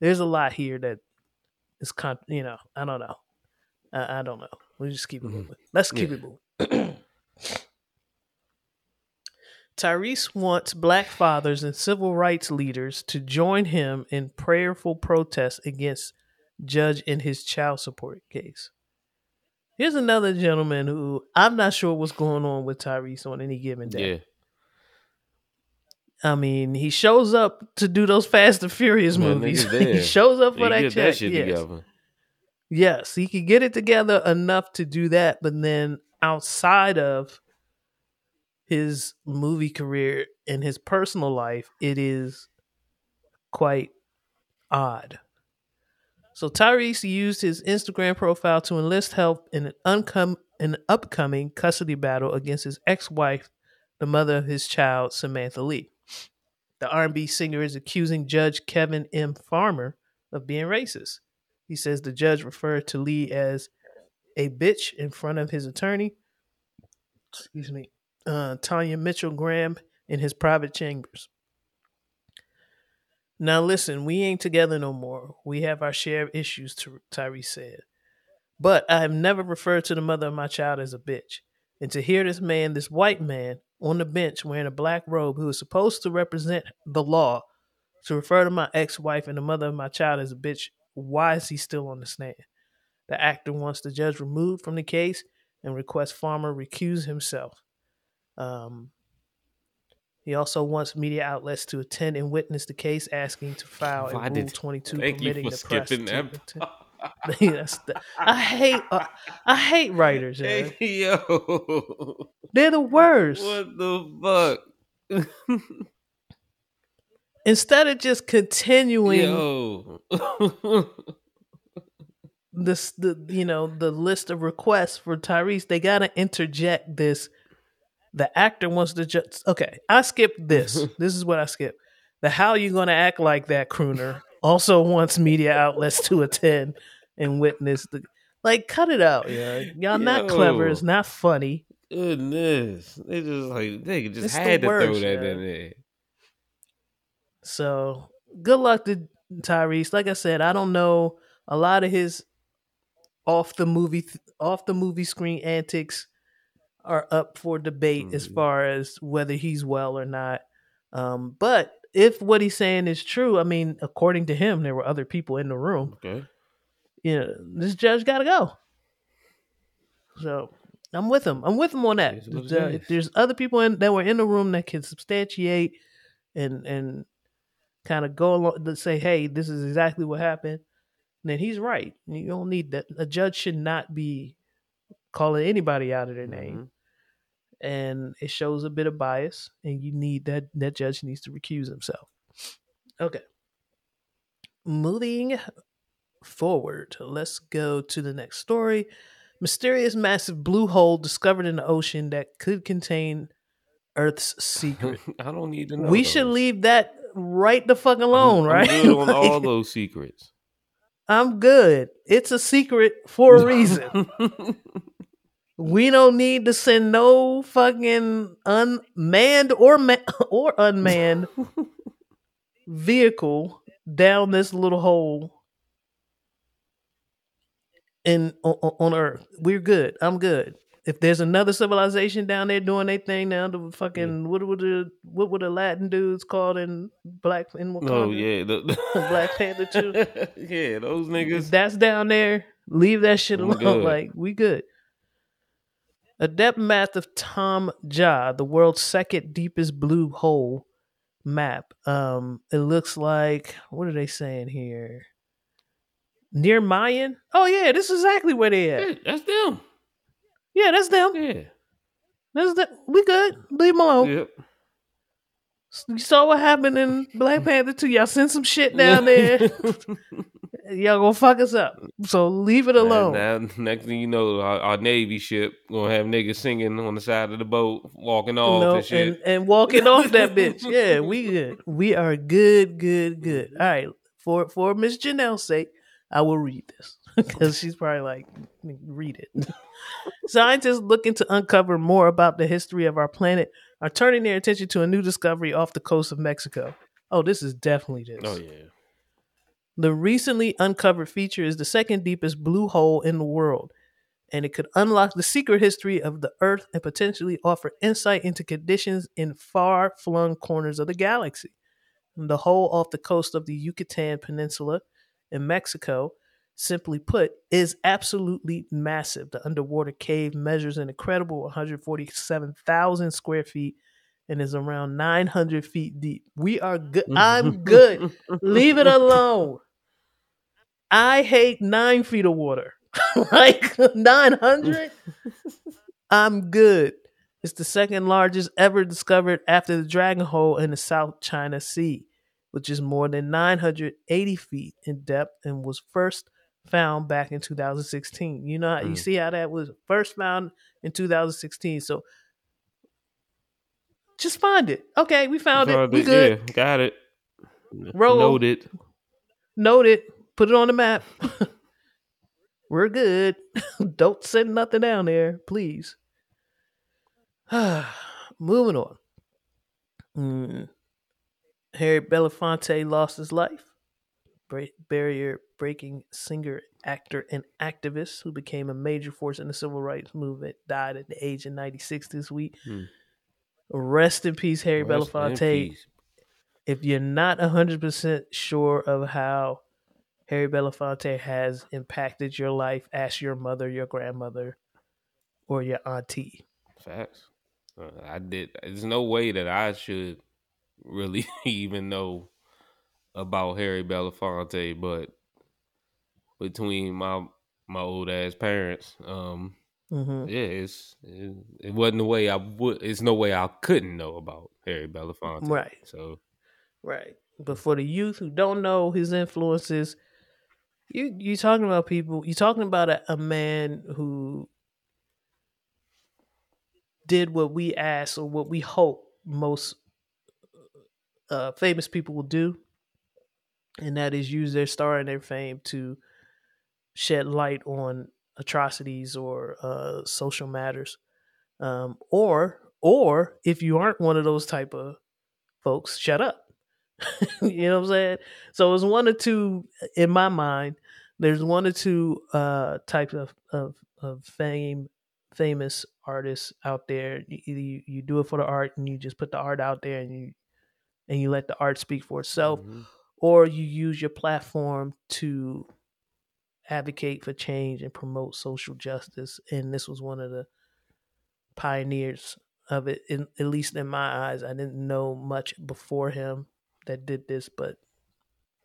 there's a lot here that is con. You know, I don't know. I, I don't know. We just keep it Mhm. moving. Let's keep Yeah. it moving. Tyrese wants black fathers and civil rights leaders to join him in prayerful protest against judge in his child support case. Here's another gentleman who I'm not sure what's going on with Tyrese on any given day. Yeah. I mean, he shows up to do those Fast and Furious Man, movies. he shows up for He that get check. that shit yes. together. yes, he could get it together enough to do that, but then outside of his movie career and his personal life, it is quite odd. So Tyrese used his Instagram profile to enlist help in an, uncom- an upcoming custody battle against his ex-wife, the mother of his child, Samantha Lee. The R&B singer is accusing Judge Kevin M. Farmer of being racist. He says the judge referred to Lee as a bitch in front of his attorney. Excuse me, uh, Tanya Mitchell Graham in his private chambers. Now listen, we ain't together no more. We have our share of issues, Ty- Tyrese said. But I have never referred to the mother of my child as a bitch. And to hear this man, this white man, on the bench wearing a black robe who is supposed to represent the law, to refer to my ex wife and the mother of my child as a bitch, why is he still on the stand? The actor wants the judge removed from the case and requests Farmer recuse himself. Um, he also wants media outlets to attend and witness the case, asking to file a Why Rule did- 22 Thank you permitting the press skipping to that. attend. The- I hate uh, I hate writers. Hey, yo. They're the worst. What the fuck? Instead of just continuing Yo. this the you know the list of requests for Tyrese, they gotta interject this. The actor wants to just okay. I skipped this. this is what I skipped. The how you gonna act like that crooner also wants media outlets to attend and witness the like. Cut it out, yeah. Y'all not clever. It's not funny. Goodness. They just like they just It's the had to throw that man. in there. So good luck to Tyrese. Like I said, I don't know a lot of his off the movie off the movie screen antics are up for debate as Mhm. far as whether he's well or not. Um, but if what he's saying is true, I mean, according to him, there were other people in the room. Okay. You know, this judge got to go. So I'm with him. I'm with him on that. It is what it is. if there's other people in, that were in the room that can substantiate and and kind of go along to say, hey, this is exactly what happened, then he's right. You don't need that. A judge should not be calling anybody out of their name, Mhm. And it shows a bit of bias. And you need that. That judge needs to recuse himself. Okay. Moving forward, let's go to the next story. mysterious massive blue hole discovered in the ocean that could contain Earth's secret. I don't need to know. we should leave that right the fuck alone, I'm right? good on all those secrets. I'm good. It's a secret for a reason. we don't need to send no fucking unmanned or ma- or unmanned vehicle down this little hole in on, on Earth. We're good. I'm good. If there's another civilization down there doing their thing now, the fucking what would the what would the Latin dudes called in Black in Wakanda? oh yeah, the, Black Panther too. yeah, those If niggas. that's down there, leave that shit alone. Like we good. Adept math of Taam Ja', the world's second deepest blue hole map. Um, it looks like what are they saying here? Near Mayan? Oh yeah, this is exactly where they at. Yeah, that's them. Yeah, that's them. Yeah. That's the, we good. Leave them alone. Yep. You saw what happened in Black Panther 2. Y'all sent some shit down there. Y'all gonna fuck us up. So leave it alone. Now, now, next thing you know, our, our Navy ship gonna have niggas singing on the side of the boat, walking off No, and shit. and, and walking off that bitch. Yeah, we good. We are good, good, good. All right. For for Miss Janelle's sake, I will read this because she's probably like, read it. Scientists looking to uncover more about the history of our planet are turning their attention to a new discovery off the coast of Mexico. Oh, this is definitely this. oh yeah. The recently uncovered feature is the second deepest blue hole in the world, and it could unlock the secret history of the Earth and potentially offer insight into conditions in far flung corners of the galaxy. The hole off the coast of the Yucatan Peninsula in Mexico, simply put, is absolutely massive. The underwater cave measures an incredible 147,000 square feet and is around 900 feet deep. We are good. I'm good. Leave it alone. I hate nine feet of water. like 900? I'm good. It's the second largest ever discovered after the Dragon Hole in the South China Sea, which is more than 980 feet in depth and was first found back in 2016. You know, how you Mm. see how that was first found in 2016. So just find it. Okay, we found it. Found We good. Yeah, got it. Roll. Noted. Note it. Put it on the map. We're good. Don't send nothing down there, please. Moving on. Mm. Harry Belafonte lost his life. Bra- barrier breaking singer, actor, and activist who became a major force in the civil rights movement died at the age of 96 this week. Hmm. Rest in peace, Harry Rest Belafonte peace. if you're not 100% sure of how Harry Belafonte has impacted your life, ask your mother, your grandmother, or your auntie. Facts. Uh, I did. There's no way that I should really even know about Harry Belafonte, but between my my old ass parents, um, hmm yeah, it's it, it wasn't the way I would. It's no way I couldn't know about Harry Belafonte. Right. So Right. But for the youth who don't know his influences, you you talking about people. You're talking about a, a man who did what we ask or what we hope most uh, famous people will do, and that is use their star and their fame to shed light on atrocities or uh, social matters, um, or or if you aren't one of those type of folks, shut up. you know what I'm saying? So it's one or two in my mind. There's one or two uh, types of, of of fame, famous artists out there. You- Either you, you do it for the art and you just put the art out there and you and you let the art speak for itself, mhm. or you use your platform to advocate for change and promote social justice. And this was one of the pioneers of it, in, at least in my eyes. I didn't know much before him that did this, but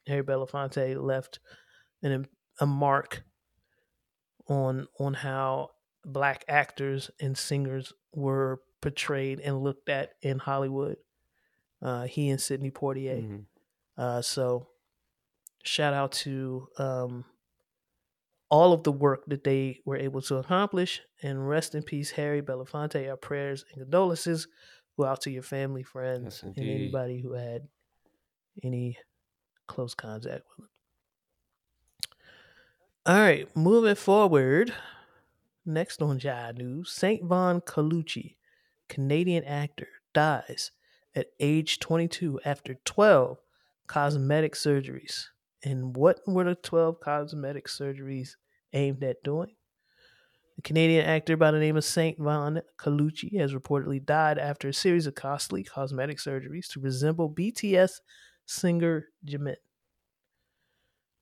Harry Belafonte left an, a mark on on how black actors and singers were portrayed and looked at in Hollywood. Uh, he and Sidney Poitier. Mhm. Uh, so shout out to um, all of the work that they were able to accomplish. And rest in peace, Harry Belafonte. Our prayers and condolences go out to your family, friends, Yes, and anybody who had any close contact with him. All right, moving forward. Next on Jive News, Saint Von Colucci, Canadian actor, dies at age 22 after 12 cosmetic surgeries. And what were the 12 cosmetic surgeries aimed at doing? The Canadian actor by the name of Saint Von Colucci has reportedly died after a series of costly cosmetic surgeries to resemble BTS singer Jimin.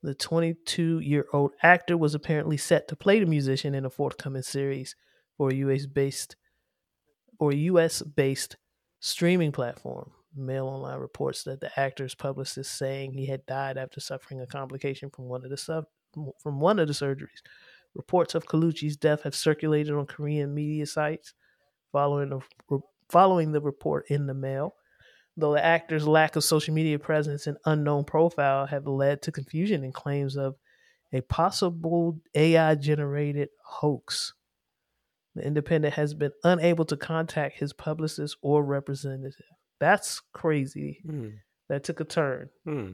The 22 year old actor was apparently set to play the musician in a forthcoming series for a US based or US based streaming platform. Mail Online reports that the actor's publicist saying he had died after suffering a complication from one of the sub, from one of the surgeries. Reports of Colucci's death have circulated on Korean media sites following following the report in the Mail. Though the actor's lack of social media presence and unknown profile have led to confusion and claims of a possible AI generated hoax. The Independent has been unable to contact his publicist or representative. That's crazy. Hmm. That took a turn. Hmm.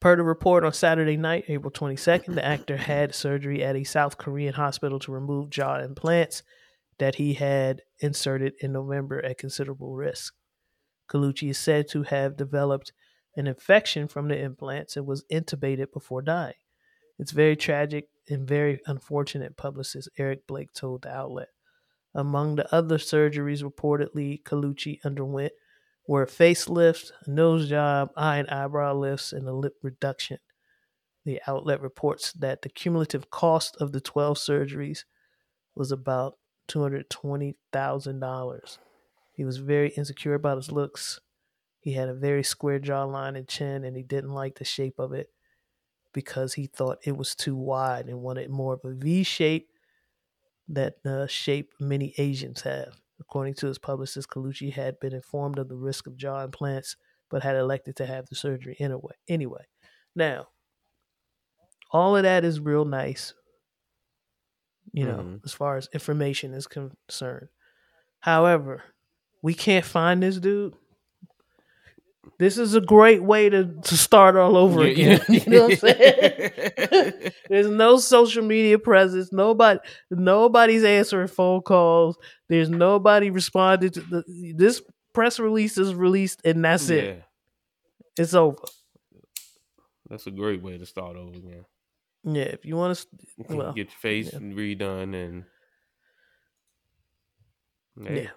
Per the report on Saturday night, April 22nd, the actor had surgery at a South Korean hospital to remove jaw implants that he had inserted in November at considerable risk. Colucci is said to have developed an infection from the implants and was intubated before dying. It's very tragic and very unfortunate, publicist Eric Blake told the outlet. Among the other surgeries reportedly Colucci underwent were a facelift, nose job, eye and eyebrow lifts, and a lip reduction. The outlet reports that the cumulative cost of the 12 surgeries was about $220,000. He was very insecure about his looks. He had a very square jawline and chin, and he didn't like the shape of it because he thought it was too wide and wanted more of a V shape that uh, shape many Asians have. According to his publicist, Colucci had been informed of the risk of jaw implants, but had elected to have the surgery anyway. Anyway, now all of that is real nice, you know, Mhm. as far as information is concerned. However, we can't find this dude. This is a great way to, to start all over Yeah, again. you know what I'm saying? There's no social media presence. Nobody, nobody's answering phone calls. There's nobody responded to the, this press release is released, and that's it. It's over. that's a great way to start over again. Yeah, if you want to, well, Get your face yeah. redone and yeah.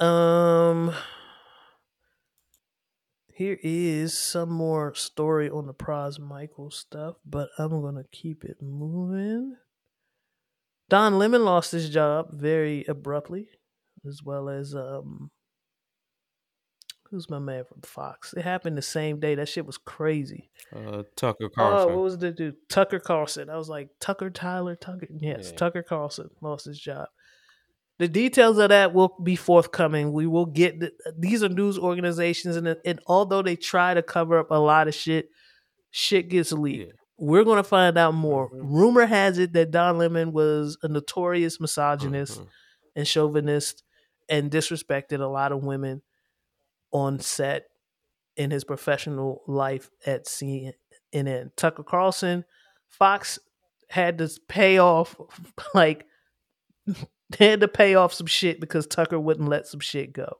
Um, here is some more story on the Pras Michel stuff, but I'm gonna keep it moving. Don Lemon lost his job very abruptly, as well as um, who's my man from Fox? It happened the same day. That shit was crazy. Uh, Tucker Oh, Carlson. what was the dude? Tucker Carlson. I was like, Tucker Tyler, Tucker. Yes, Yeah. Tucker Carlson lost his job. The details of that will be forthcoming. We will get the, these are news organizations, and and although they try to cover up a lot of shit, shit gets leaked. Yeah. We're gonna find out more. Mhm. Rumor has it that Don Lemon was a notorious misogynist Mhm. and chauvinist and disrespected a lot of women on set in his professional life at CNN. Tucker Carlson, Fox had to pay off like had to pay off some shit because Tucker wouldn't let some shit go.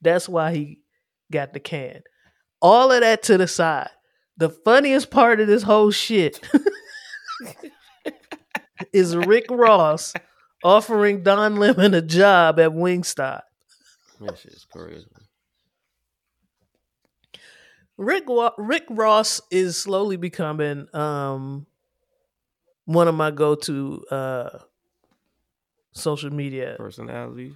That's why he got the can. All of that to the side. The funniest part of this whole shit is Rick Ross offering Don Lemon a job at Wingstop. That shit's crazy. Rick Wa- Rick Ross is slowly becoming um one of my go-to uh social media Personalities.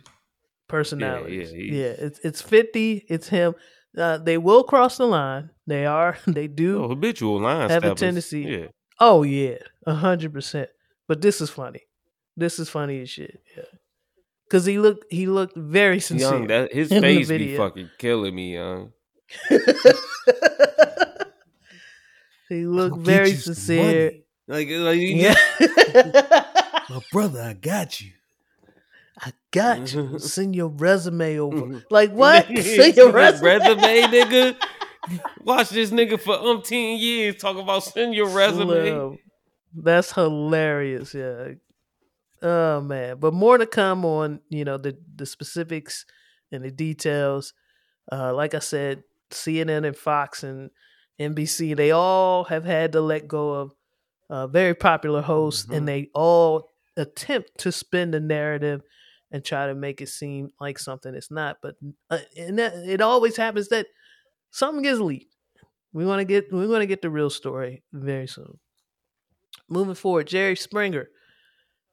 personalities. Yeah, Yeah, yeah, it's it's 50, it's him. Uh, they will cross the line. They are they do. Oh, habitual line Have a tendency. Yeah. Oh yeah, a hundred percent. But this is funny. This is funny as shit. Yeah, because he looked he looked very sincere. Young, that his face be fucking killing me, young. he looked very sincere. Like, like you Yeah. My brother, I got you. I got you. Send your resume over. Mhm. Like what? Send Send your resume. resume, nigga. Watch this nigga for umpteen years talk about send your resume. Slim. That's hilarious. Yeah. Oh man, but more to come on you know the the specifics and the details. Uh, like I said, CNN and Fox and NBC they all have had to let go of uh, very popular hosts, Mhm. and they all attempt to spin the narrative and try to make it seem like something it's not. But uh, and that, it always happens that something gets leaked. We want to get we want to get the real story very soon. Moving forward, Jerry Springer,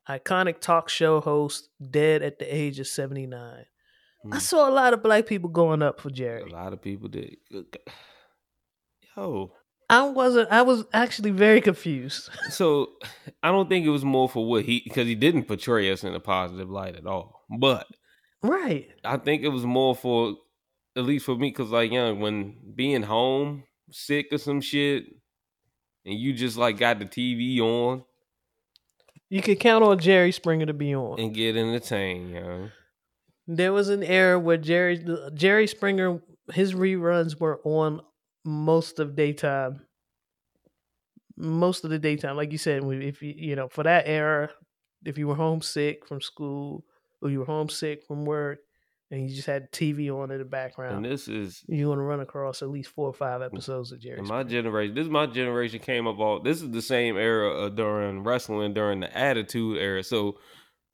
iconic talk show host, dead at the age of seventy nine. I Mm. saw a lot of black people going up for Jerry. A lot of people did. Yo, I wasn't. I was actually very confused. so I don't think it was more for what he because he didn't portray us in a positive light at all. But right. I think it was more for at least for me because like young when being home sick or some shit and you just like got the TV on You could count on Jerry Springer to be on. and get entertained, you know. There was an era where Jerry Jerry Springer his reruns were on most of daytime. Most of the daytime, like you said, if you you know for that era, if you were homesick from school or you were homesick from work, and you just had TV on in the background. And this is you're gonna run across at least four or five episodes of Jerry. my generation. This is my generation came up all. This is the same era of during wrestling during the Attitude era. So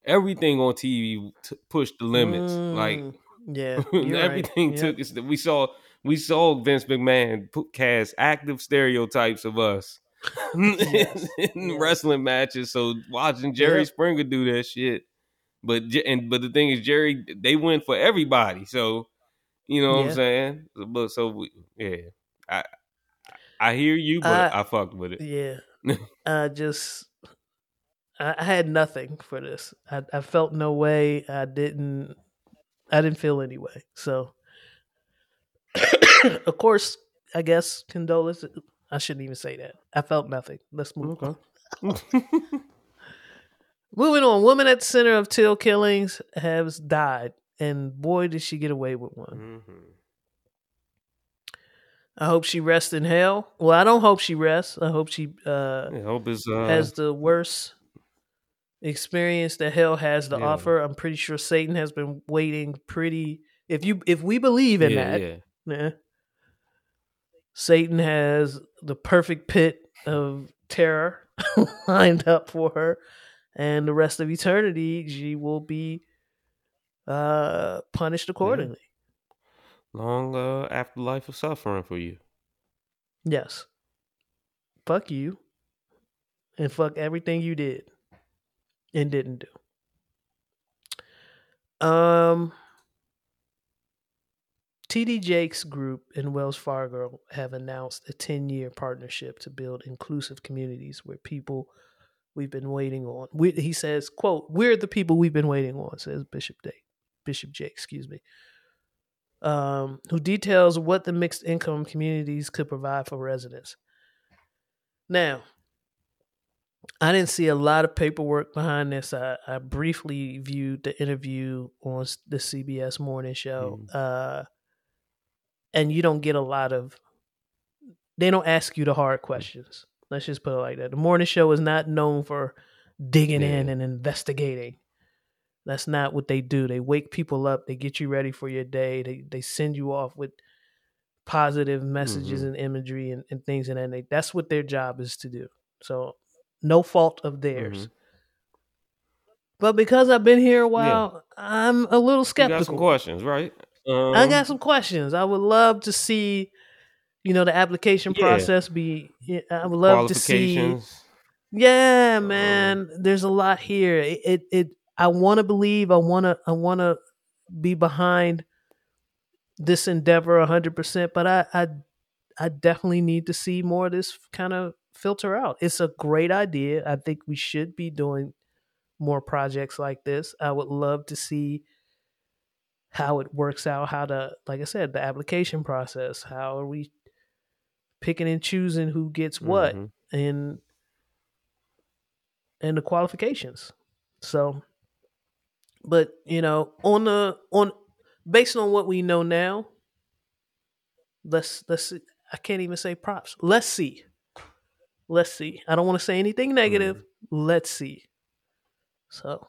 everything on TV t- pushed the limits. Like Mm, yeah, you're right. everything Yep. took us. We saw we saw Vince McMahon put, cast active stereotypes of us Yes, in yes. wrestling matches. So watching Jerry Yep. Springer do that shit, but and but the thing is, Jerry they went for everybody. So you know what Yeah. I'm saying. But so we, yeah, I I hear you, but I- I fucked with it. Yeah. I just I, I had nothing for this. I, I felt no way. I didn't I didn't feel any way. So of course, I guess condolences I shouldn't even say that. I felt nothing. Let's move on. Moving on, woman at the center of Till killings has died, and boy did she get away with one. Mhm. I hope she rests in hell. Well, I don't hope she rests. I hope she uh I hope it's uh, has the worst experience that hell has to Yeah. offer. I'm pretty sure Satan has been waiting pretty if you if we believe in yeah, that, yeah. Satan has the perfect pit of terror lined up for her and the rest of eternity she will be uh punished accordingly. long uh, afterlife of suffering for you. Yes. Fuck you. And fuck everything you did and didn't do. Um TD Jakes Group and Wells Fargo have announced a 10-year partnership to build inclusive communities where people we've been waiting on. We, he says, "quote We're the people we've been waiting on," says Bishop Day, Bishop Jake, excuse me. Um, who details what the mixed income communities could provide for residents. Now, I didn't see a lot of paperwork behind this. I, I briefly viewed the interview on the CBS morning show. Uh, and you don't get a lot of, they don't ask you the hard questions. Let's just put it like that. The morning show is not known for digging in and investigating. That's not what they do. They wake people up. They get you ready for your day. They they send you off with positive messages Mhm. and imagery and, and things and that. They, that's what their job is to do. So no fault of theirs. Mhm. But because I've been here a while, I'm a little You skeptical. got some questions, right? Um, I got some questions. I would love to see, you know, the application Yeah. process be. I would love to see. Yeah, man. There's a lot here. It. it, it I want to believe. I want to. I want to be behind this endeavor hundred percent. But I, I, I definitely need to see more of this kind of filter out. It's a great idea. I think we should be doing more projects like this. I would love to see how it works out. How to, like I said, the application process. How are we picking and choosing who gets what Mhm. and and the qualifications. So, but you know, on the on based on what we know now, let's let's see. I can't even say props. Let's see. Let's see. I don't want to say anything negative. Let's see. So,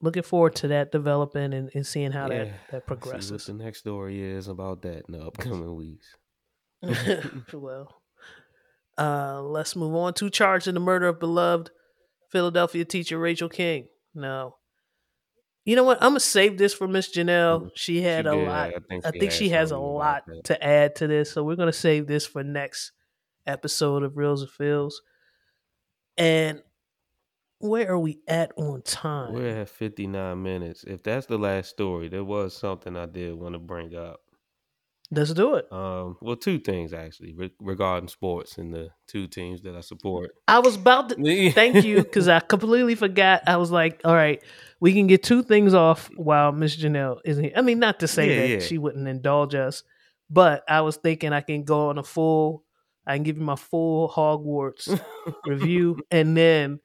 looking forward to that developing and, and seeing how Yeah, that that See what the next story is about that in the upcoming weeks. well, uh, let's move on to charge in the murder of beloved Philadelphia teacher Rachel King. No. you know what? I'm gonna save this for Miss Janelle. She had She a did. lot. I think I she think she has a lot to add to this, so we're gonna save this for next episode of Reels and Feels. And where are we at on time? We're at 59 minutes. If that's the last story, there was something I did want to bring up. Let's do it. Um, well, two things actually re- regarding sports and the two teams that I support. I was about to thank you because I completely forgot. I was like, all right, we can get two things off while Miss Janelle isn't here. I mean, not to say Yeah, that yeah. she wouldn't indulge us, but I was thinking I can go on a full, I can give you my full Hogwarts review, and then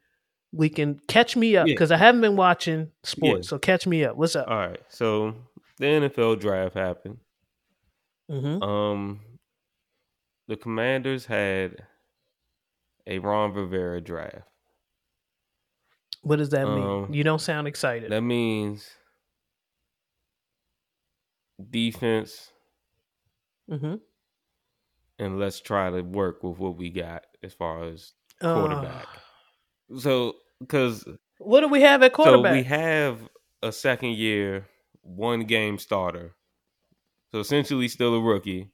we can catch me up Yeah. because I haven't been watching sports. Yeah. So catch me up. What's up? All right, so the NFL draft happened. hmm Um, the Commanders had a Ron Rivera draft. What does that mean? Um, You don't sound excited. That means defense, hmm and let's try to work with what we got as far as Uh, quarterback. so, because what do we have at quarterback? so we have a second year, one game starter. So essentially, still a rookie.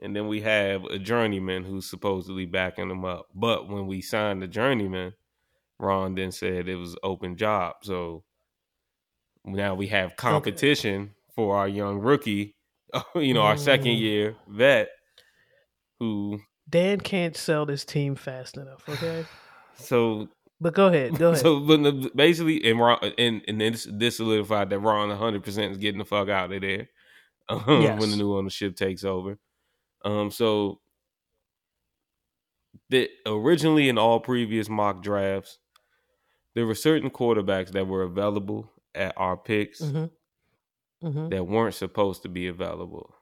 And then we have a journeyman who's supposedly backing him up. But when we signed the journeyman, Ron then said it was open job. So now we have competition for our young rookie, you know, our second Mm. year vet who Dan can't sell this team fast enough. Okay, so but go ahead. Go ahead. So, but basically, and Ron, and and this this solidified that Ron 100 percent is getting the fuck out of there um, when the new ownership takes over. Um, so that originally in all previous mock drafts, there were certain quarterbacks that were available at our picks hmm hmm that weren't supposed to be available.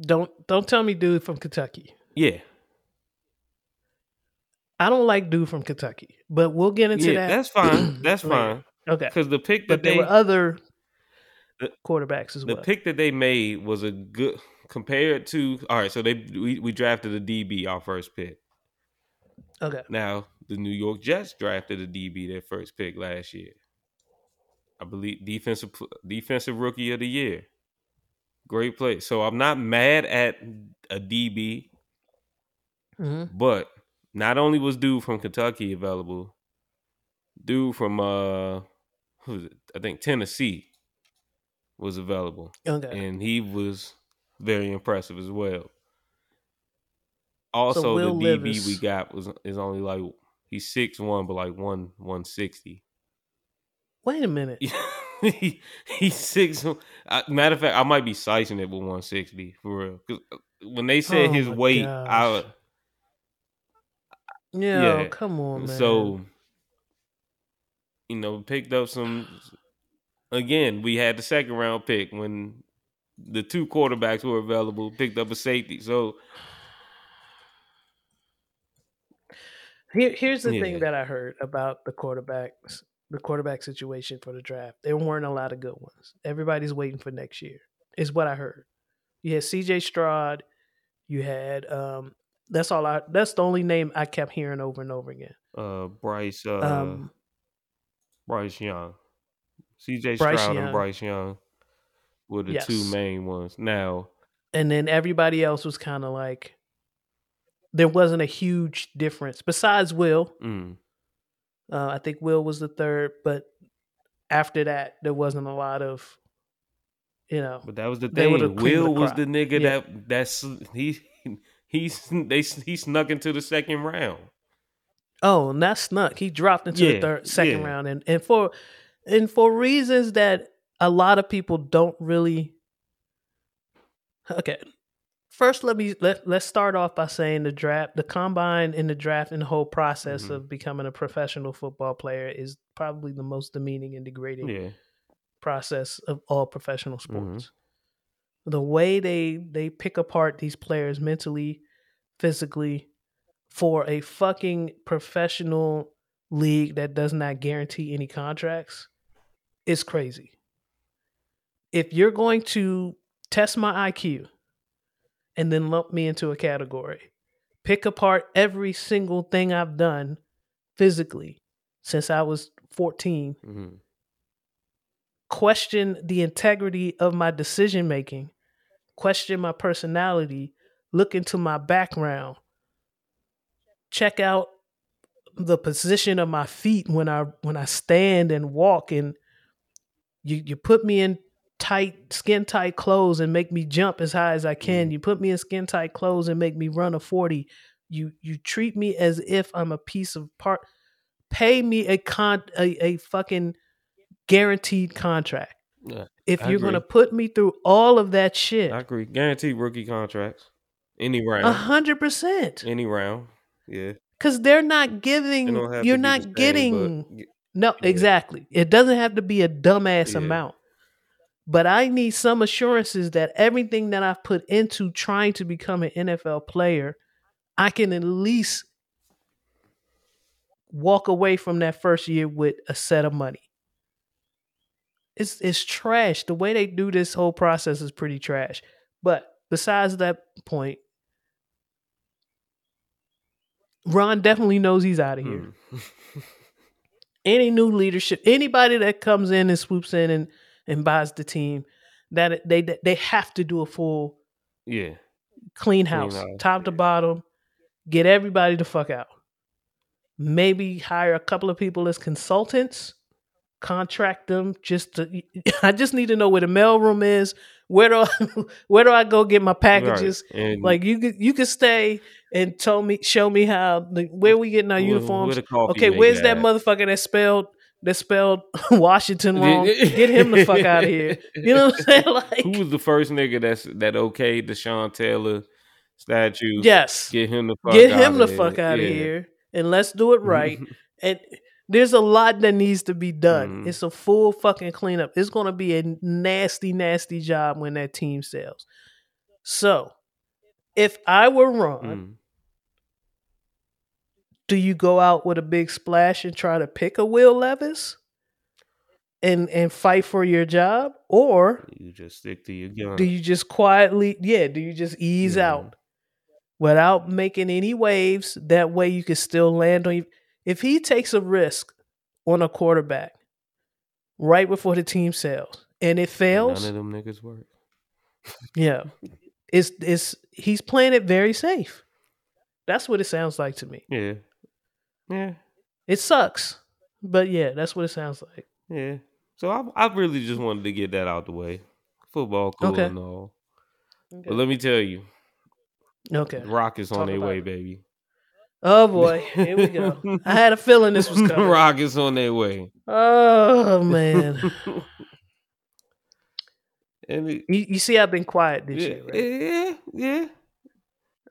Don't don't tell me dude from Kentucky. Yeah, I don't like dude from Kentucky, but we'll get into yeah, that. that's fine. That's fine Okay, because the pick but that there they were other the- quarterbacks as the well. pick that they made was a good compared to all right. So they we, we drafted a DB our first pick. okay, Now the New York Jets drafted a DB their first pick last year. I believe defensive defensive rookie of the year. Great play. So I'm not mad at a DB, hmm but not only was dude from Kentucky available, dude from uh who was it? I think Tennessee was available. okay. and he was very impressive as well. Also, the DB we got was is only like he's six one, but like one one sixty. Wait a minute. he, he's six. I, matter of fact, I might be sizing it with one sixty for real. 'Cause when they said Oh his weight, gosh. I Yeah, yeah. come on, man. so you know picked up some. Again, we had the second round pick when the two quarterbacks were available. Picked up a safety, so Here, here's the thing that I heard about the quarterbacks, the quarterback situation for the draft. There weren't a lot of good ones. Everybody's waiting for next year. Is what I heard. You had C.J. Stroud. You had um. That's all I. That's the only name I kept hearing over and over again. uh, Bryce, uh, Um, Bryce Young, C.J. Bryce Stroud Young. and Bryce Young were the two main ones. Now, and then everybody else was kind of like there wasn't a huge difference besides Will. mm, Uh, I think Will was the third, but after that, there wasn't a lot of, you know. but that was the thing. Will the was the nigga Yeah. that that's he he's they he snuck into the second round. Oh, and that snuck. He dropped into the third, second yeah. round, and and for and for reasons that a lot of people don't really. Okay, first let me let let's start off by saying the draft, the combine and the draft and the whole process Mhm. of becoming a professional football player is probably the most demeaning and degrading Yeah. process of all professional Mm-hmm. sports. The way they they pick apart these players mentally, physically for a fucking professional league that does not guarantee any contracts is crazy. If you're going to test my IQ and then lump me into a category, pick apart every single thing I've done physically since I was 14 Mm-hmm. question the integrity of my decision making, question my personality, look into my background, check out the position of my feet when I when I stand and walk and you you put me in tight skin tight clothes and make me jump as high as I can. Mm. You put me in skin tight clothes and make me run a 40. You you treat me as if I'm a piece of part pay me a con a, a fucking guaranteed contract. Yeah, If I you're going to put me through all of that shit, I agree. Guaranteed rookie contracts. Any round. a hundred percent, Any round. Yeah. because they're not giving. don't You're to be the not same, getting. but- No, Yeah. exactly. It doesn't have to be a dumbass Yeah. amount. But I need some assurances that everything that I've put into trying to become an NFL player, I can at least walk away from that first year with a set of money. It's it's trash. The way they do this whole process is pretty trash. But besides that point, Ron definitely knows he's out of here Hmm. any new leadership, anybody that comes in and swoops in and, and buys the team, that they they have to do a full Yeah. clean house, house, top to bottom, get everybody the fuck out. Maybe hire a couple of people as consultants, contract them just to. I just need to know where the mailroom is. Where do I, where do I go get my packages? Right. Like you could you could stay and tell me show me how the, where we getting our uniforms. where Okay, where's that at? motherfucker that spelled that spelled Washington wrong? Get him the fuck out of here. You know what I'm saying? Like, Who was the first nigga that's that okayed the Sean Taylor statue? yes, Get him the fuck get out him the fuck out of Yeah. here, and let's do it right. and there's a lot that needs to be done. Mhm. It's a full fucking cleanup. It's going to be a nasty, nasty job when that team sells. So, if I were Ron, Mm. Do you go out with a big splash and try to pick a Will Levis and and fight for your job, or You just stick to your gun. do you just quietly, yeah, do you just ease Yeah. out without making any waves? That way, you can still land on you. If he takes a risk on a quarterback right before the team sells and it fails, None of them niggas work. yeah, it's it's he's playing it very safe. That's what it sounds like to me. Yeah. Yeah. It sucks, but yeah, that's what it sounds like. Yeah. So I I really just wanted to get that out the way. Football cool Okay. and all. But let me tell you, Okay. Rockets on their way, it. baby. Oh boy, here we go. I had a feeling this was coming. Rockets on their way. Oh man, and it, you, you see, I've been quiet this yeah, year. Right? yeah, yeah.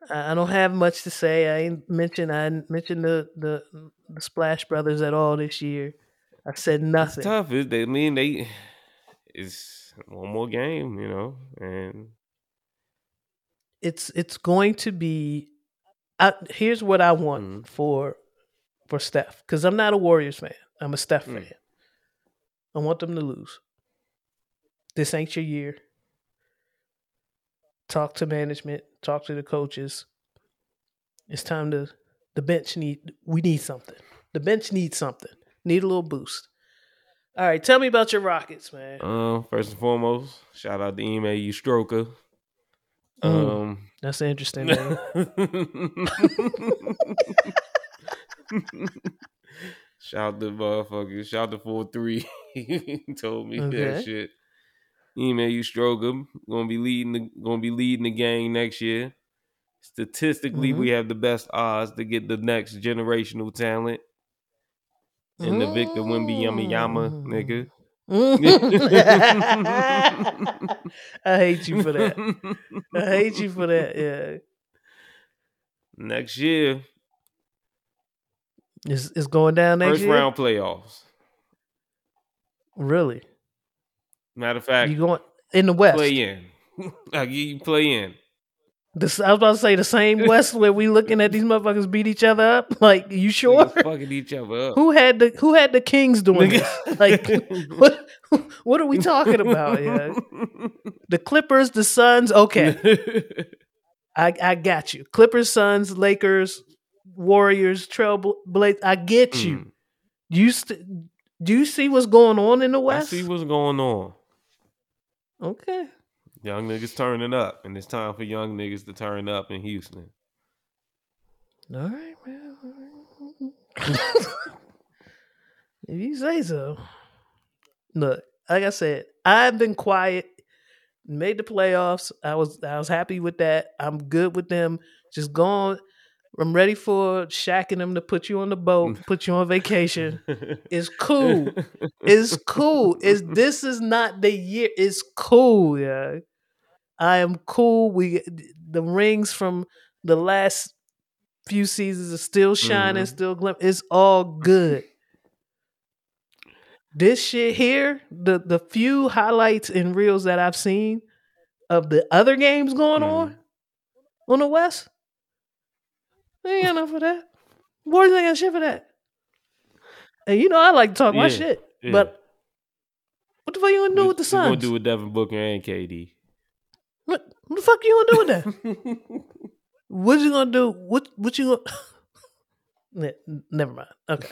I don't have much to say. I ain't mentioned. I ain't mentioned the, the the Splash Brothers at all this year. I said It's nothing. tough. It, they I mean they it's one more game, you know, and It's it's going to be. I, here's what I want Mhm. for for Steph because I'm not a Warriors fan. I'm a Steph Mm. fan. I want them to lose. This ain't your year. Talk to management. Talk to the coaches. It's time to. The bench need. We need something. The bench needs something. Need a little boost. All right, tell me about your Rockets, man. um, first and foremost, shout out to Ime Udoka. Mm. Um, That's interesting. Shout the motherfucker. Shout the four three. he told me Okay. that shit. Ime Udoka. Gonna be leading the gonna be leading the gang next year. Statistically, Mhm. we have the best odds to get the next generational talent. And the Victor Wembanyama Yama Mm. nigga. I hate you for that. I hate you for that. Yeah, Next year, it's it's going down next first year. round playoffs. Really? Matter of fact, You going in the West? play in. You play in. This, I was about to say the same West where we looking at these motherfuckers beat each other up. Like, you sure? Niggas fucking each other up. Who had the Who had the Kings doing this? Like, what? What are we talking about? Yeah, the Clippers, the Suns. Okay, I I got you. Clippers, Suns, Lakers, Warriors, Trailblazers. I get you. Mm. You st- do you see what's going on in the West? I see what's going on. Okay. Young niggas turning up, and it's time for young niggas to turn up in Houston. All right, man. if you say so. Look, like I said, I've been quiet. Made the playoffs. I was I was happy with that. I'm good with them. Just going. I'm ready for Shaq and them to put you on the boat, put you on vacation. It's cool. It's cool. It's this is not the year. It's cool, yeah. I am cool. We the rings from the last few seasons are still shining, Mhm. still glim. It's all good. This shit here, the the few highlights and reels that I've seen of the other games going Mhm. on on the West, they ain't got enough for that. Warriors ain't got shit for that. And you know I like to talk my Yeah, shit, yeah. but what the fuck you gonna do with the What you gonna do with Devin Booker and KD? What, what the fuck you gonna do with that? What you gonna do? What what you gonna? Ne- Never mind. Okay.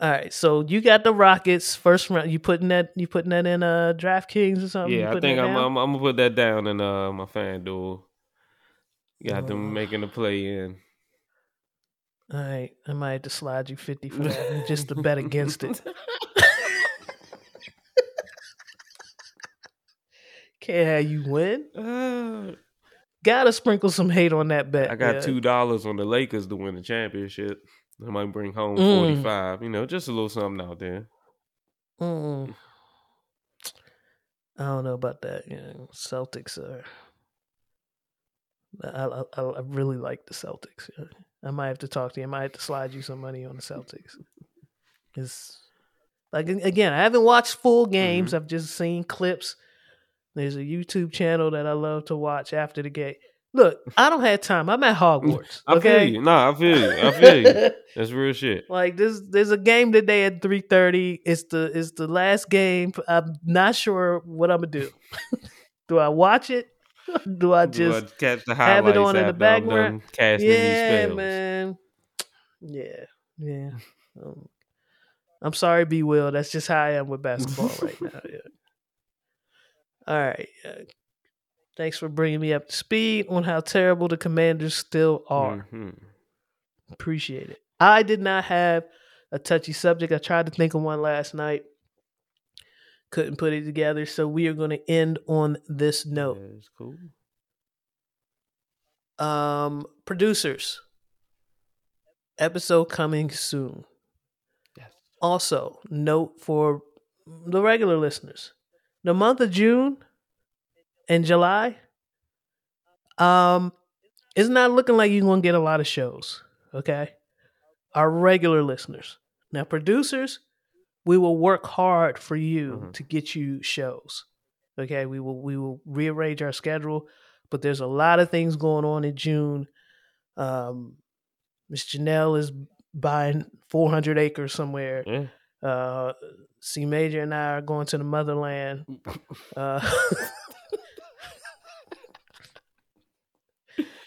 All right. So you got the Rockets first round. You putting that? You putting that in uh DraftKings or something? You yeah, I putting think that I'm, down? I'm I'm gonna put that down in uh my FanDuel. Got Oh. them making a play in. All right. I might have to slide you fifty for that, just to bet against it. Can't have you win. Uh, Gotta sprinkle some hate on that bet. I got yeah. two dollars on the Lakers to win the championship. I might bring home Mm. forty five. You know, just a little something out there. Mm. I don't know about that. You know, Celtics are. I, I I I really like the Celtics. yeah. I might have to talk to you. I might have to slide you some money on the Celtics. It's like again, I haven't watched full games. Mm-hmm. I've just seen clips. There's a YouTube channel that I love to watch after the game. Look, I don't have time. I'm at Hogwarts. I Okay, feel you. Nah, I feel you. I feel you. That's real shit. like this, there's a game today at three thirty. It's the it's the last game. I'm not sure what I'm gonna do. do I watch it? Do I Do just I catch the have it on in the background? yeah, man. Yeah, yeah. Um, I'm sorry, B. Will. That's just how I am with basketball right now. Yeah. All right. Uh, thanks for bringing me up to speed on how terrible the Commanders still are. Mhm. Appreciate it. I did not have a touchy subject. I tried to think of one last night. Couldn't put it together. So we are going to end on this note. It's cool. Um, producers, episode coming soon. Yes. Also, note for the regular listeners: the month of June and July, um, it's not looking like you're gonna get a lot of shows. Okay, our regular listeners. Now, producers, we will work hard for you Mhm. to get you shows. Okay, we will we will rearrange our schedule, but there's a lot of things going on in June. Um, Miss Janelle is buying 400 acres somewhere. Yeah. Uh, C Major and I are going to the motherland. Uh,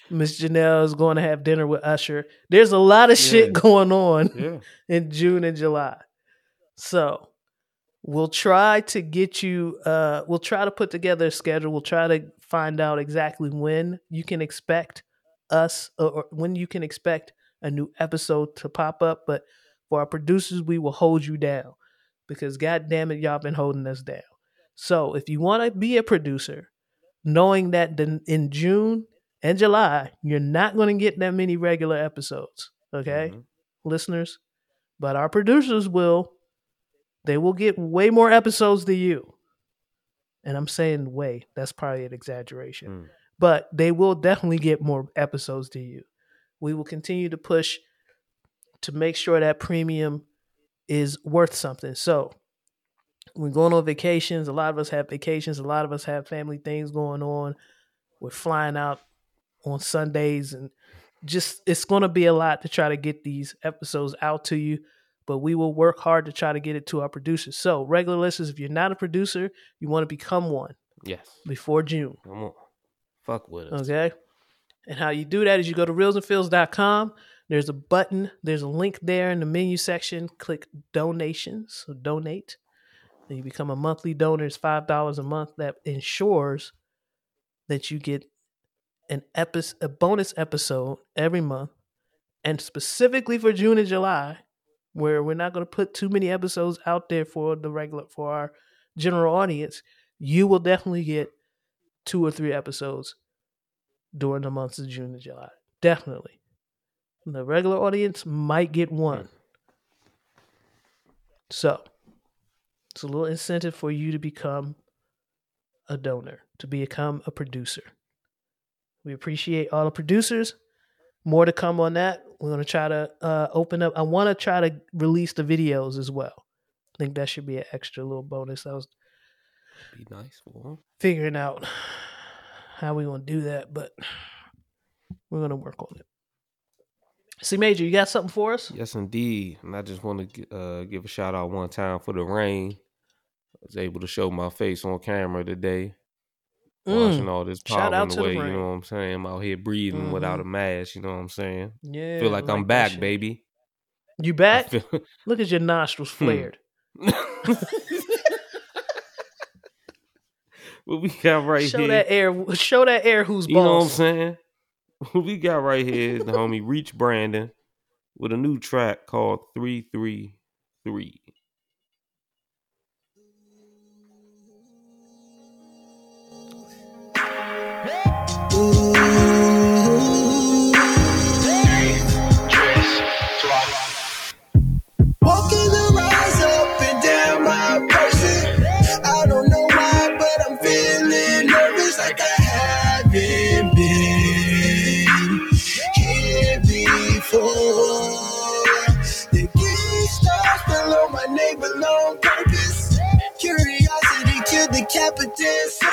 Miss Janelle is going to have dinner with Usher. There's a lot of shit going on Yeah. in June and July. So we'll try to get you uh we'll try to put together a schedule. We'll try to find out exactly when you can expect us or, when you can expect a new episode to pop up. But for our producers, we will hold you down because god damn it, y'all been holding us down. So if you want to be a producer, knowing that in June and July, you're not going to get that many regular episodes. Okay Mhm. listeners, but our producers will. They will get way more episodes than you. And I'm saying way, that's probably an exaggeration. Mm. But they will definitely get more episodes than you. We will continue to push to make sure that premium is worth something. So we're going on vacations. A lot of us have vacations. A lot of us have family things going on. We're flying out on Sundays and just it's going to be a lot to try to get these episodes out to you, but we will work hard to try to get it to our producers. So, regular listeners, if you're not a producer, you want to become one Yes. before June. Come on. Fuck with us. Okay. And how you do that is you go to reelsandfeels.com. There's a button, there's a link there in the menu section. Click donations, so donate. And you become a monthly donor. It's $5 a month that ensures that you get an epi- a bonus episode every month. And specifically for June and July, where we're not going to put too many episodes out there for the regular, for our general audience, you will definitely get two or three episodes during the months of June and July. Definitely. The regular audience might get one. Hmm. So, it's a little incentive for you to become a donor, to become a producer. We appreciate all the producers. More to come on that. We're going to try to uh, open up. I want to try to release the videos as well. I think that should be an extra little bonus. I was Be nice for figuring out how we gonna do that, but we're gonna work on it. C, Major, you got something for us? Yes, indeed. And I just want to uh, give a shout out one time for the rain. I was able to show my face on camera today, washing all this Mm. Shout out pollen to the. You know what I'm saying? I'm out here breathing without Mhm. a mask. You know what I'm saying? Yeah, feel like, I I'm back, baby. You back? feel- Look at your nostrils Hmm. flared. what we got right show here? that air. Show that air. Who's You know what I'm saying? What we got right here is the homie Reach Brandyn with a new track called 333.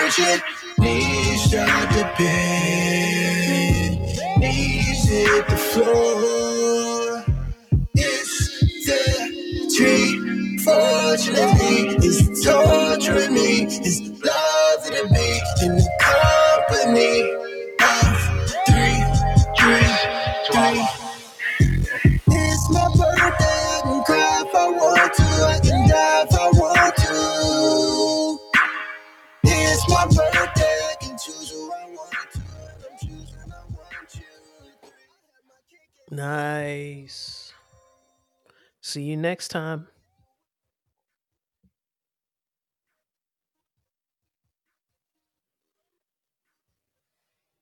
Knees tried to bend, knees hit the floor. It's the tree. Fortunately, it's torturing me. It's loving Nice. See you next time.